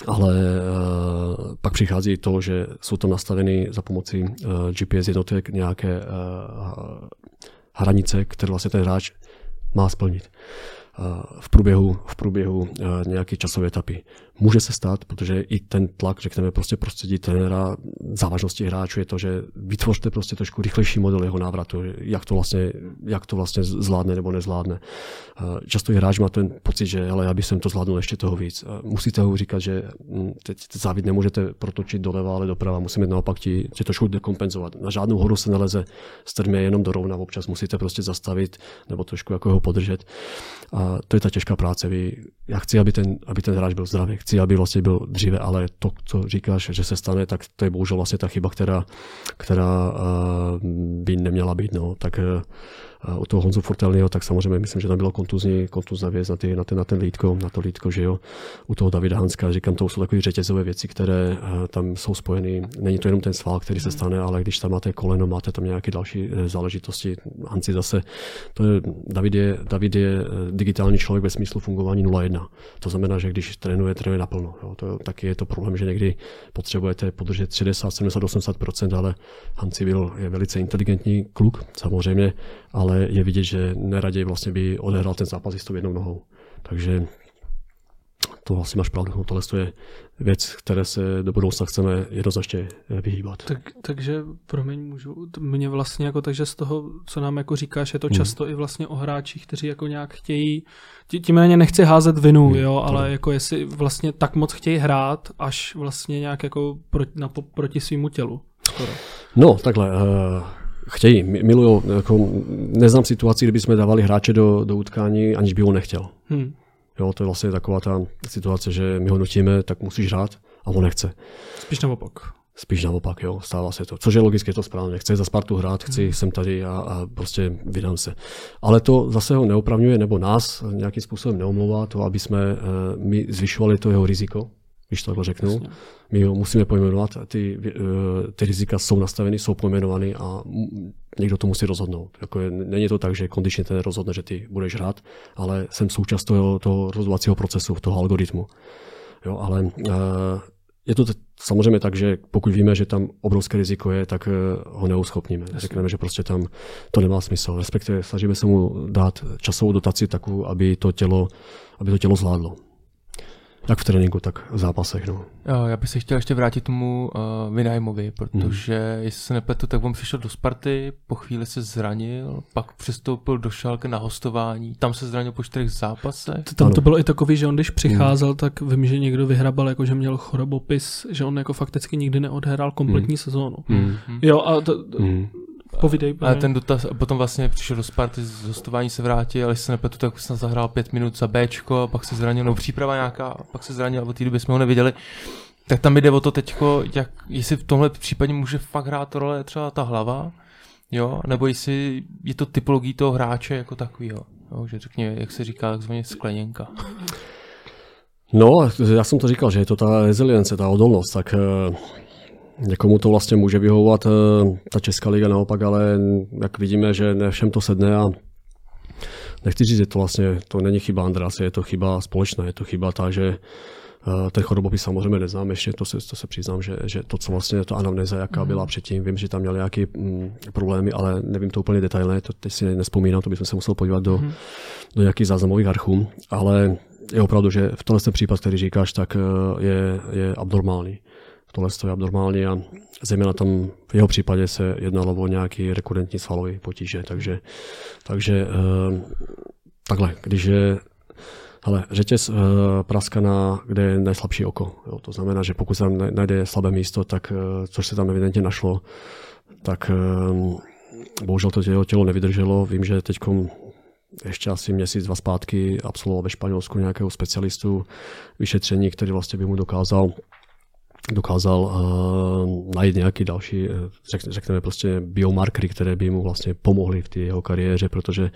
ale uh, pak přichází to, že jsou to nastaveny za pomocí uh, eh, GPS jednotek nějaké uh, hranice, které vlastně ten hráč má splnit v průběhu, v průběhu nějaké časové etapy. Může se stát, protože i ten tlak, řekneme, prostě prostředí trenéra, závažnosti hráčů je to, že vytvořte prostě trošku rychlejší model jeho návratu, jak to vlastně, jak to vlastně zvládne nebo nezvládne. Často i hráč má ten pocit, že hele, já bych jsem to zvládnul ještě toho víc. Musíte ho říkat, že hm, teď závid nemůžete protočit doleva, ale doprava, musíme naopak ti, ti trošku dekompenzovat. Na žádnou horu se neleze strmě jenom do rovna, občas musíte prostě zastavit nebo trošku jako ho podržet. A to je ta těžká práce. Vy, já chci, aby ten, aby ten hráč byl zdravý, chci, aby vlastně byl dříve, ale to, co říkáš, že se stane, tak to je bohužel vlastně ta chyba, která, která uh, by neměla být. No. Tak uh, u toho Honzu Fortelního, tak samozřejmě myslím, že tam bylo kontuzní, kontuzná věc na, ty, na, ten, na ten lítko, na to lítko, že jo. U toho Davida Hanska, říkám, to jsou takové řetězové věci, které uh, tam jsou spojeny. Není to jenom ten sval, který se stane, ale když tam máte koleno, máte tam nějaké další záležitosti. Hanci zase, to je, David je, David je digitální člověk ve smyslu fungování 0-1. To znamená, že když trénuje, trénuje naplno. Jo. To, taky je to problém, že někdy potřebujete podržet 60, 70, 80% ale Hanci byl, je velice inteligentní kluk, samozřejmě, ale je vidět, že neraději vlastně by odehrál ten zápas s tou jednou nohou. Takže to asi máš pravdu. No, tohle je věc, které se do budoucna chceme jednoznačně vyhýbat. Tak, takže, promiň, můžu, mě vlastně jako, takže z toho, co nám jako říkáš, je to hmm. často i vlastně o hráčích, kteří jako nějak chtějí, tím méně nechci házet vinu, hmm, jo, ale to. jako jestli vlastně tak moc chtějí hrát, až vlastně nějak jako proti, na, proti svýmu tělu. Skoro. No, takhle, uh chtějí, milují. Jako, neznám situaci, kdyby jsme dávali hráče do, do utkání, aniž by ho nechtěl. Hmm. Jo, to je vlastně taková ta situace, že my ho nutíme, tak musíš hrát a on nechce. Spíš naopak. Spíš naopak, jo, stává se to. Což je logicky, je to správně. Chce za Spartu hrát, chci, hmm. jsem tady a, a prostě vydám se. Ale to zase ho neopravňuje, nebo nás nějakým způsobem neomlouvá to, aby jsme uh, my zvyšovali to jeho riziko, když to takhle řeknu. Jasně. My ho musíme pojmenovat, ty, uh, ty rizika jsou nastaveny, jsou pojmenovány a někdo to musí rozhodnout. Jako je, není to tak, že kondičně ten rozhodne, že ty budeš hrát, ale jsem součást toho, toho rozhodovacího procesu, toho algoritmu. Jo, ale uh, je to t- samozřejmě tak, že pokud víme, že tam obrovské riziko je, tak uh, ho neuschopníme. Řekneme, že prostě tam to nemá smysl. Respektive snažíme se mu dát časovou dotaci takovou, aby to tělo, aby to tělo zvládlo. Jak v tréninku, tak v zápasech. No. Já bych se chtěl ještě vrátit tomu uh, Vinajmovi, protože hmm. jestli se nepletu, tak on přišel do Sparty, po chvíli se zranil, pak přestoupil do Šalke na hostování, tam se zranil po čtyřech zápasech. Tam to bylo i takový, že on když přicházel, hmm. tak vím, že někdo vyhrabal, jako že měl chorobopis, že on jako fakticky nikdy neodhrál kompletní hmm. sezónu. Hmm. Jo, a to, hmm. Povídej. Ale ten dotaz, potom vlastně přišel do Sparty, z hostování se vrátil, ale se nepletu, tak snad zahrál pět minut za Bčko, pak se zranil, no příprava nějaká, pak se zranil, a od té doby jsme ho neviděli. Tak tam jde o to teďko, jak, jestli v tomhle případě může fakt hrát role třeba ta hlava, jo, nebo jestli je to typologií toho hráče jako takového, jo, že řekně, jak se říká, takzvaně skleněnka. No, já jsem to říkal, že je to ta rezilience, ta odolnost, tak uh Někomu to vlastně může vyhovovat eh, ta Česká liga naopak, ale jak vidíme, že ne všem to sedne a nechci říct, že to vlastně to není chyba Andrase, je to chyba společná, je to chyba ta, že eh, ten chorobopis samozřejmě neznám ještě, to se, to se přiznám, že, že to, co vlastně to anamnéza, jaká mm. byla předtím, vím, že tam měli nějaké mm, problémy, ale nevím to úplně detailně, to teď si nespomínám, to bychom se musel podívat do, mm. do nějakých záznamových archů, ale je opravdu, že v tomhle případ, který říkáš, tak eh, je, je abnormální tohle je abnormální a zejména tam v jeho případě se jednalo o nějaký rekurentní svalový potíže, takže, takže uh, takhle, když je ale řetěz uh, praskaná, kde je nejslabší oko. Jo, to znamená, že pokud se tam najde slabé místo, tak, uh, což se tam evidentně našlo, tak bohužel to tělo, tělo nevydrželo. Vím, že teď ještě asi měsíc, dva zpátky absolvoval ve Španělsku nějakého specialistu vyšetření, který vlastně by mu dokázal dokázal uh, najít nějaký další, eh, řek, řekneme prostě biomarkery, které by mu vlastně pomohly v té jeho kariéře, protože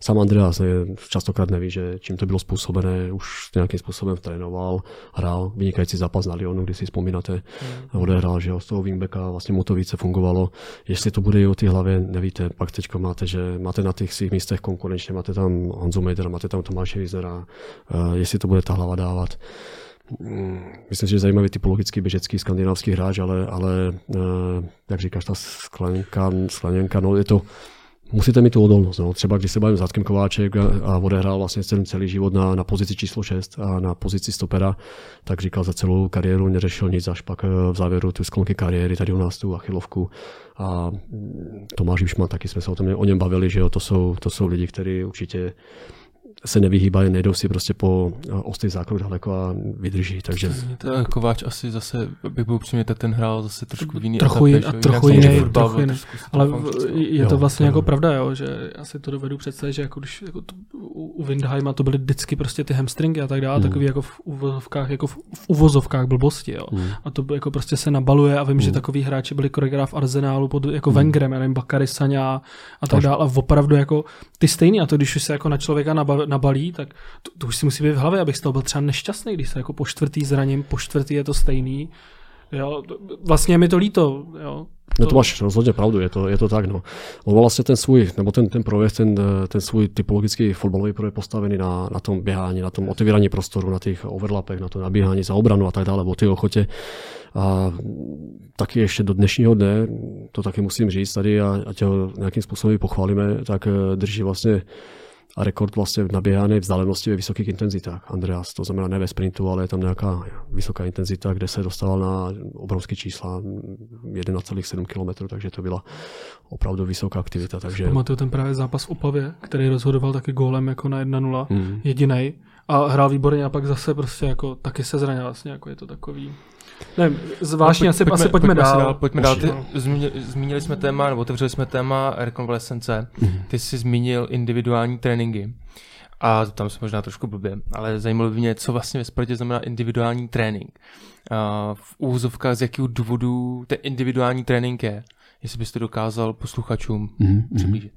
sám Andreas častokrát neví, že čím to bylo způsobené, už nějakým způsobem trénoval, hrál vynikající zápas na Lyonu, když si vzpomínáte, mm. odehrál, že z toho wingbacka vlastně mu to více fungovalo. Jestli to bude i o té hlavě, nevíte, pak teď máte, že máte na těch svých místech konkurenčně, máte tam Honzu Mejdera, máte tam Tomáše Vizera, uh, jestli to bude ta hlava dávat. Mm, myslím, že je zajímavý typologický běžecký skandinávský hráč, ale, ale eh, jak říkáš, ta skleněnka, skleněnka, no je to, musíte mít tu odolnost. No. Třeba když se bavím s Zatkem Kováček a, a odehrál vlastně celý, celý život na, na pozici číslo 6 a na pozici stopera, tak říkal za celou kariéru neřešil nic, až pak eh, v závěru tu sklonky kariéry tady u nás tu achilovku. A mm, Tomáš Jušman, taky jsme se o, tom, o něm bavili, že jo, to jsou, to jsou lidi, kteří určitě se nevyhýbají, nejdou si prostě po eh, ostý zákrok daleko a vydrží. Takže... To je Kováč asi zase, bych byl upřímně, tak ten hrál zase trošku jiný trochu, etapě, a trochu jiný, trochu jiný. Ale je to vlastně jo, jako pravda, jo, že já si to dovedu představit, že jako když jako to, u Windheima to byly vždycky prostě ty hamstringy a tak dále, hmm. takový jako v uvozovkách, jako v, v uvozovkách blbosti, jo. Hmm. A to jako prostě se nabaluje a vím, hmm. že takový hráči byli koreograf v Arsenálu pod jako hmm. Wengerem, já nevím, Bakary Saňa a tak dále. A opravdu jako ty stejný a to, když se jako na člověka nabalí, tak to, to už si musí být v hlavě, abych z toho byl třeba nešťastný, když se jako po čtvrtý zraním, po čtvrtý je to stejný. Jo, vlastně je mi to líto. Jo. No to máš rozhodně pravdu, je to, je to tak. No. On vlastně ten svůj, nebo ten, ten projev, ten, ten svůj typologický fotbalový projev postavený na, na tom běhání, na tom otevírání prostoru, na těch overlapech, na to nabíhání za obranu a tak dále, o té ochotě. A taky ještě do dnešního dne, to taky musím říct tady, a ať ho nějakým způsobem pochválíme, tak eh, drží vlastně a rekord vlastně v naběhané vzdálenosti ve vysokých intenzitách. Andreas, to znamená ne ve sprintu, ale je tam nějaká vysoká intenzita, kde se dostal na obrovské čísla, 1,7 km, takže to byla opravdu vysoká aktivita. Takže... Pamatuju ten právě zápas v Opavě, který rozhodoval taky gólem jako na 1-0, mm. jediný. A hrál výborně a pak zase prostě jako taky se zranil vlastně, jako je to takový ne, zvláštně no, asi, pojďme, asi pojďme, pojďme dál. dál. Pojďme dál. Ty, zmínili, zmínili jsme téma, nebo otevřeli jsme téma rekonvalescence. Mm-hmm. Ty jsi zmínil individuální tréninky. A tam se možná trošku blbě, ale zajímalo by mě, co vlastně ve sportě znamená individuální trénink. A v úvozovkách z jakého důvodu ten individuální trénink je. Jestli byste dokázal posluchačům mm-hmm. přiblížit.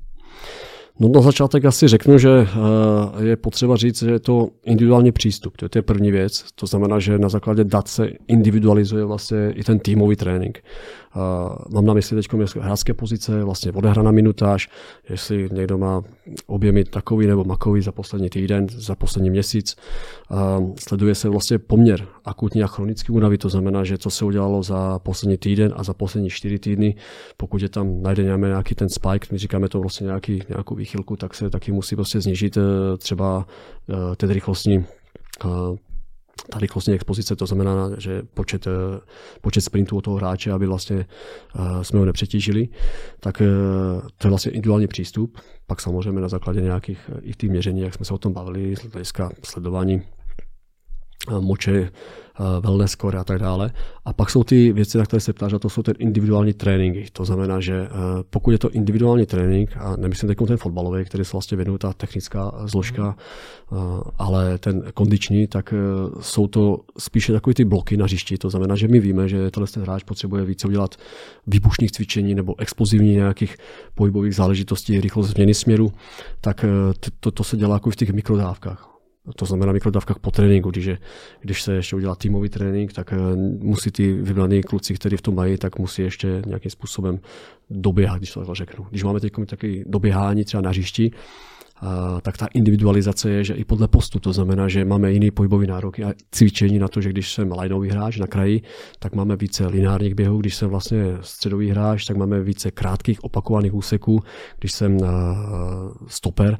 No na začátek asi řeknu, že eh, je potřeba říct, že je to individuální přístup. To je první věc. To znamená, že na základě dat se individualizuje vlastně i ten týmový trénink. Mám na mysli teď hráčské pozice, vlastně odehraná minutáž, jestli někdo má objemy takový nebo makový za poslední týden, za poslední měsíc. Sleduje se vlastně poměr akutní a chronický únavy, to znamená, že co se udělalo za poslední týden a za poslední čtyři týdny, pokud je tam najde nějaký ten spike, my říkáme to vlastně nějaký, nějakou výchylku, tak se taky musí prostě znižit eh, třeba eh, ten rychlostní eh, ta rychlostní expozice, to znamená, že počet, eh, počet sprintů od toho hráče, aby vlastně uh, jsme ho nepřetížili, tak uh, to je vlastně individuální přístup. Pak samozřejmě na základě nějakých i těch měření, jak jsme se o tom bavili, z hlediska sledování moče, Eh, wellness score a tak dále. A pak jsou ty věci, na které se ptáš, a to jsou ten individuální tréninky. To znamená, že eh, pokud je to individuální trénink, a nemyslím teď ten fotbalový, který se vlastně věnuje ta technická zložka, eh, ale ten kondiční, tak jsou to spíše takové ty bloky na hřišti. To znamená, že my víme, že tenhle ten hráč potřebuje více udělat výbušných cvičení nebo explozivní nějakých pohybových záležitostí, rychlost změny směru, tak to, to se dělá jako v těch mikrodávkách to znamená mikrodávkách po tréninku, když, když se ještě udělá týmový trénink, tak eh, musí ty vybraní kluci, kteří v tom mají, tak musí ještě nějakým způsobem doběhat, když to takhle řeknu. Když máme teď taky doběhání třeba na hřišti, a, tak ta individualizace je, že i podle postu, to znamená, že máme jiný pohybový nároky a cvičení na to, že když jsem lineový hráč na kraji, tak máme více lineárních běhů, když jsem vlastně středový hráč, tak máme více krátkých opakovaných úseků, když jsem stoper,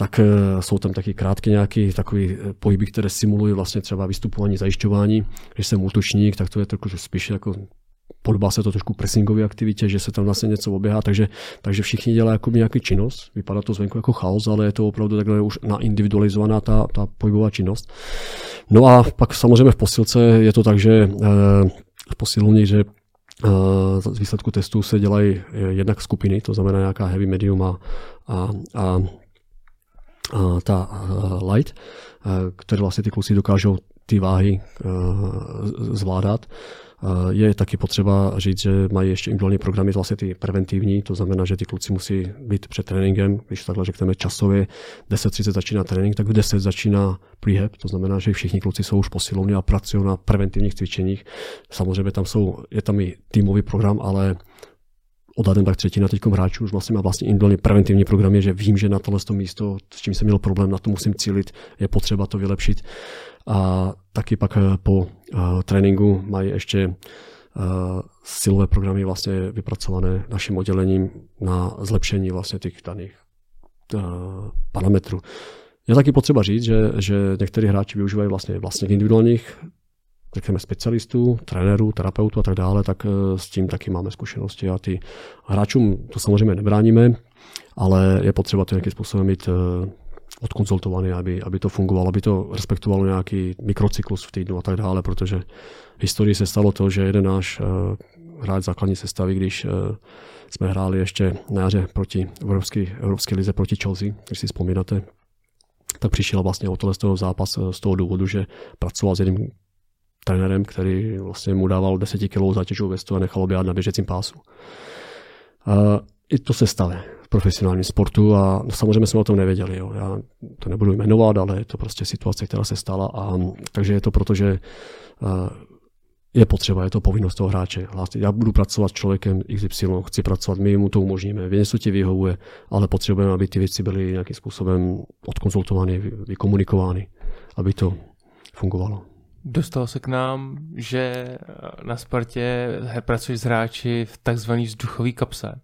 tak eh, jsou tam taky krátké nějaké takové eh, pohyby, které simulují vlastně třeba vystupování, zajišťování. Když jsem útočník, tak to je trošku spíš jako podobá se to trošku pressingové aktivitě, že se tam vlastně něco oběhá, takže, takže všichni dělají jako nějaký činnost. Vypadá to zvenku jako chaos, ale je to opravdu takhle už naindividualizovaná ta, ta pohybová činnost. No a pak samozřejmě v posilce je to tak, že eh, v posilovně, že z výsledku testů se dělají jednak skupiny, to znamená nějaká heavy, medium a, a, a ta light, které vlastně ty kluci dokážou ty váhy zvládat. Je taky potřeba říct, že mají ještě individuální programy, vlastně ty preventivní, to znamená, že ty kluci musí být před tréninkem, když takhle řekneme časově, 10.30 začíná trénink, tak v 10 začíná prehab, to znamená, že všichni kluci jsou už posilovní a pracují na preventivních cvičeních. Samozřejmě tam jsou, je tam i týmový program, ale odhadem tak třetina teď hráčů už vlastně má vlastně individuální preventivní programy, že vím, že na tohle místo, s čím jsem měl problém, na to musím cílit, je potřeba to vylepšit. A taky pak eh, po uh, tréninku mají ještě silové programy vlastně vypracované naším oddělením na zlepšení vlastně těch daných parametrů. Je taky potřeba říct, že, že někteří hráči využívají vlastně, vlastně individuálních řekněme specialistů, trenérů, terapeutů a tak dále, tak eh, s tím taky máme zkušenosti a ty hráčům to samozřejmě nebráníme, ale je potřeba to nějakým způsobem mít eh, odkonzultovaný, aby, aby to fungovalo, aby to respektovalo nějaký mikrocyklus v týdnu a tak dále, protože v historii se stalo to, že jeden náš uh, hráč základní sestavy, když jsme hráli ještě na jaře proti Evropské, Evropské lize proti Chelsea, když si vzpomínáte, tak přišel vlastně o tohle z toho zápas z toho důvodu, že pracoval s jedním trenérem, který vlastně mu dával 10 kg zátěžovou vestu a nechal běhat na běžecím pásu. A I to se stalo v profesionálním sportu a no, samozřejmě jsme o tom nevěděli. Jo. Já to nebudu jmenovat, ale je to prostě situace, která se stala. A, takže je to proto, že je potřeba, je to povinnost toho hráče. Já budu pracovat s člověkem XY, chci pracovat, my mu to umožníme, něco ti vyhovuje, ale potřebujeme, aby ty věci byly nějakým způsobem odkonzultovány, vykomunikovány, aby to fungovalo. Dostalo se k nám, že na Spartě pracuješ s hráči v takzvaný vzduchový kapse.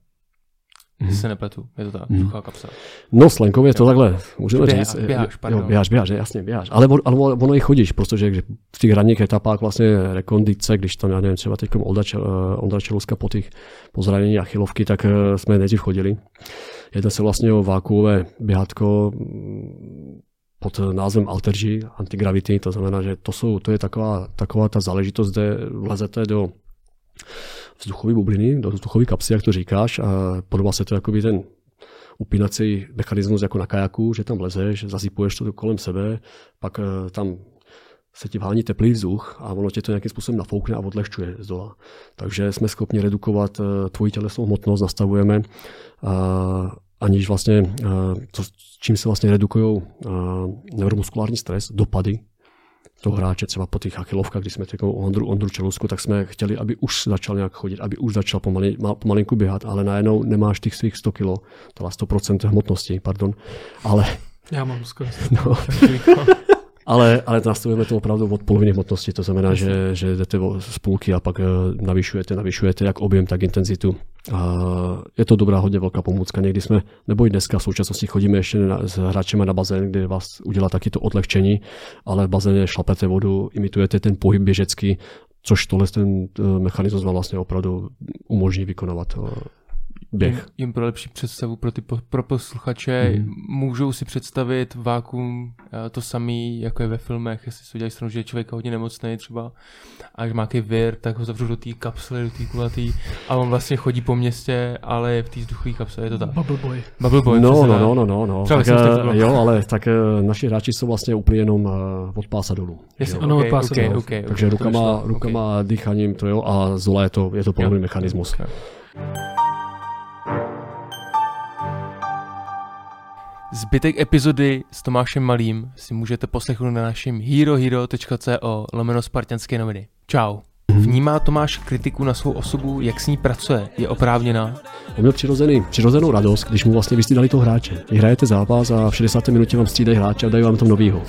Mm. se nepletu, je to ta mm. vzduchová kapsa. No, slenkově je to takhle, můžeme běháš, říct. Běháš, pardon. Jo, běháš, běháš, jasně, běháš. Ale, ale ono i chodíš, protože v těch ranních etapách vlastně rekondice, když tam, já nevím, třeba teď Ondra, Čel, eh, Čeluska po těch pozranění achilovky, tak eh, jsme nejdřív chodili. Jedná se vlastně o vákuové běhatko, pod názvem Altergy, antigravity, to znamená, že to, jsou, to je taková, taková ta záležitost, kde vlezete do vzduchové bubliny, do vzduchové kapsy, jak to říkáš, a podobá se to jako by ten upínací mechanismus jako na kajaku, že tam vlezeš, zasypuješ to kolem sebe, pak eh, tam se ti vhání teplý vzduch a ono tě to nějakým způsobem nafoukne a odlehčuje z dola. Takže jsme schopni redukovat eh, tvoji tělesnou hmotnost, nastavujeme aniž vlastně, to, čím se vlastně redukují neuromuskulární stres, dopady toho hráče, třeba po těch achilovkách, když jsme řekli o Ondru, Ondru Čelusku, tak jsme chtěli, aby už začal nějak chodit, aby už začal pomalin, pomalinku běhat, ale najednou nemáš těch svých 100 kg, teda 100% hmotnosti, pardon, ale... Já mám skoro no. ale, ale nastavujeme to opravdu od poloviny hmotnosti, to znamená, že, že jdete z půlky a pak eh, navyšujete, navyšujete jak objem, tak intenzitu. Je to dobrá, hodně velká pomůcka. Někdy jsme, nebo i dneska v současnosti chodíme ještě na, s hráčem na bazén, kde vás udělá taky to odlehčení, ale v bazéně šlapete vodu, imitujete ten pohyb běžecký, což tohle ten eh, mechanismus vám vlastně opravdu umožní vykonovat eh, běh. Jim, jim pro lepší představu pro ty po, pro posluchače mm. můžou si představit vákum eh, to samý, jako je ve filmech, jestli si udělají stranu, že je člověk hodně nemocný třeba a že má nějaký vir, tak ho zavřou do té kapsly, do té kulatý a on vlastně chodí po městě, ale je v té vzduchové kapsle, je to tak. Bubble boy. Bubble boy, no, no, no, no, no, no. Tak, tak, jo, ale tak eh, naši hráči jsou vlastně úplně jenom uh, od pása dolů. Jestli, ano, okay, od pása okay, dolů. Okay, okay, Takže rukama, rukama okay. dýchaním to jo a zola je to, je to podobný mechanismus. Okay. Zbytek epizody s Tomášem Malým si můžete poslechnout na našem herohero.co lomeno spartianské noviny. Čau. Mhm. Vnímá Tomáš kritiku na svou osobu, jak s ní pracuje? Je oprávněná? On měl přirozený, přirozenou radost, když mu vlastně vystřídali toho hráče. Vy hrajete zápas a v 60. minutě vám střídají hráče a dají vám tam novýho.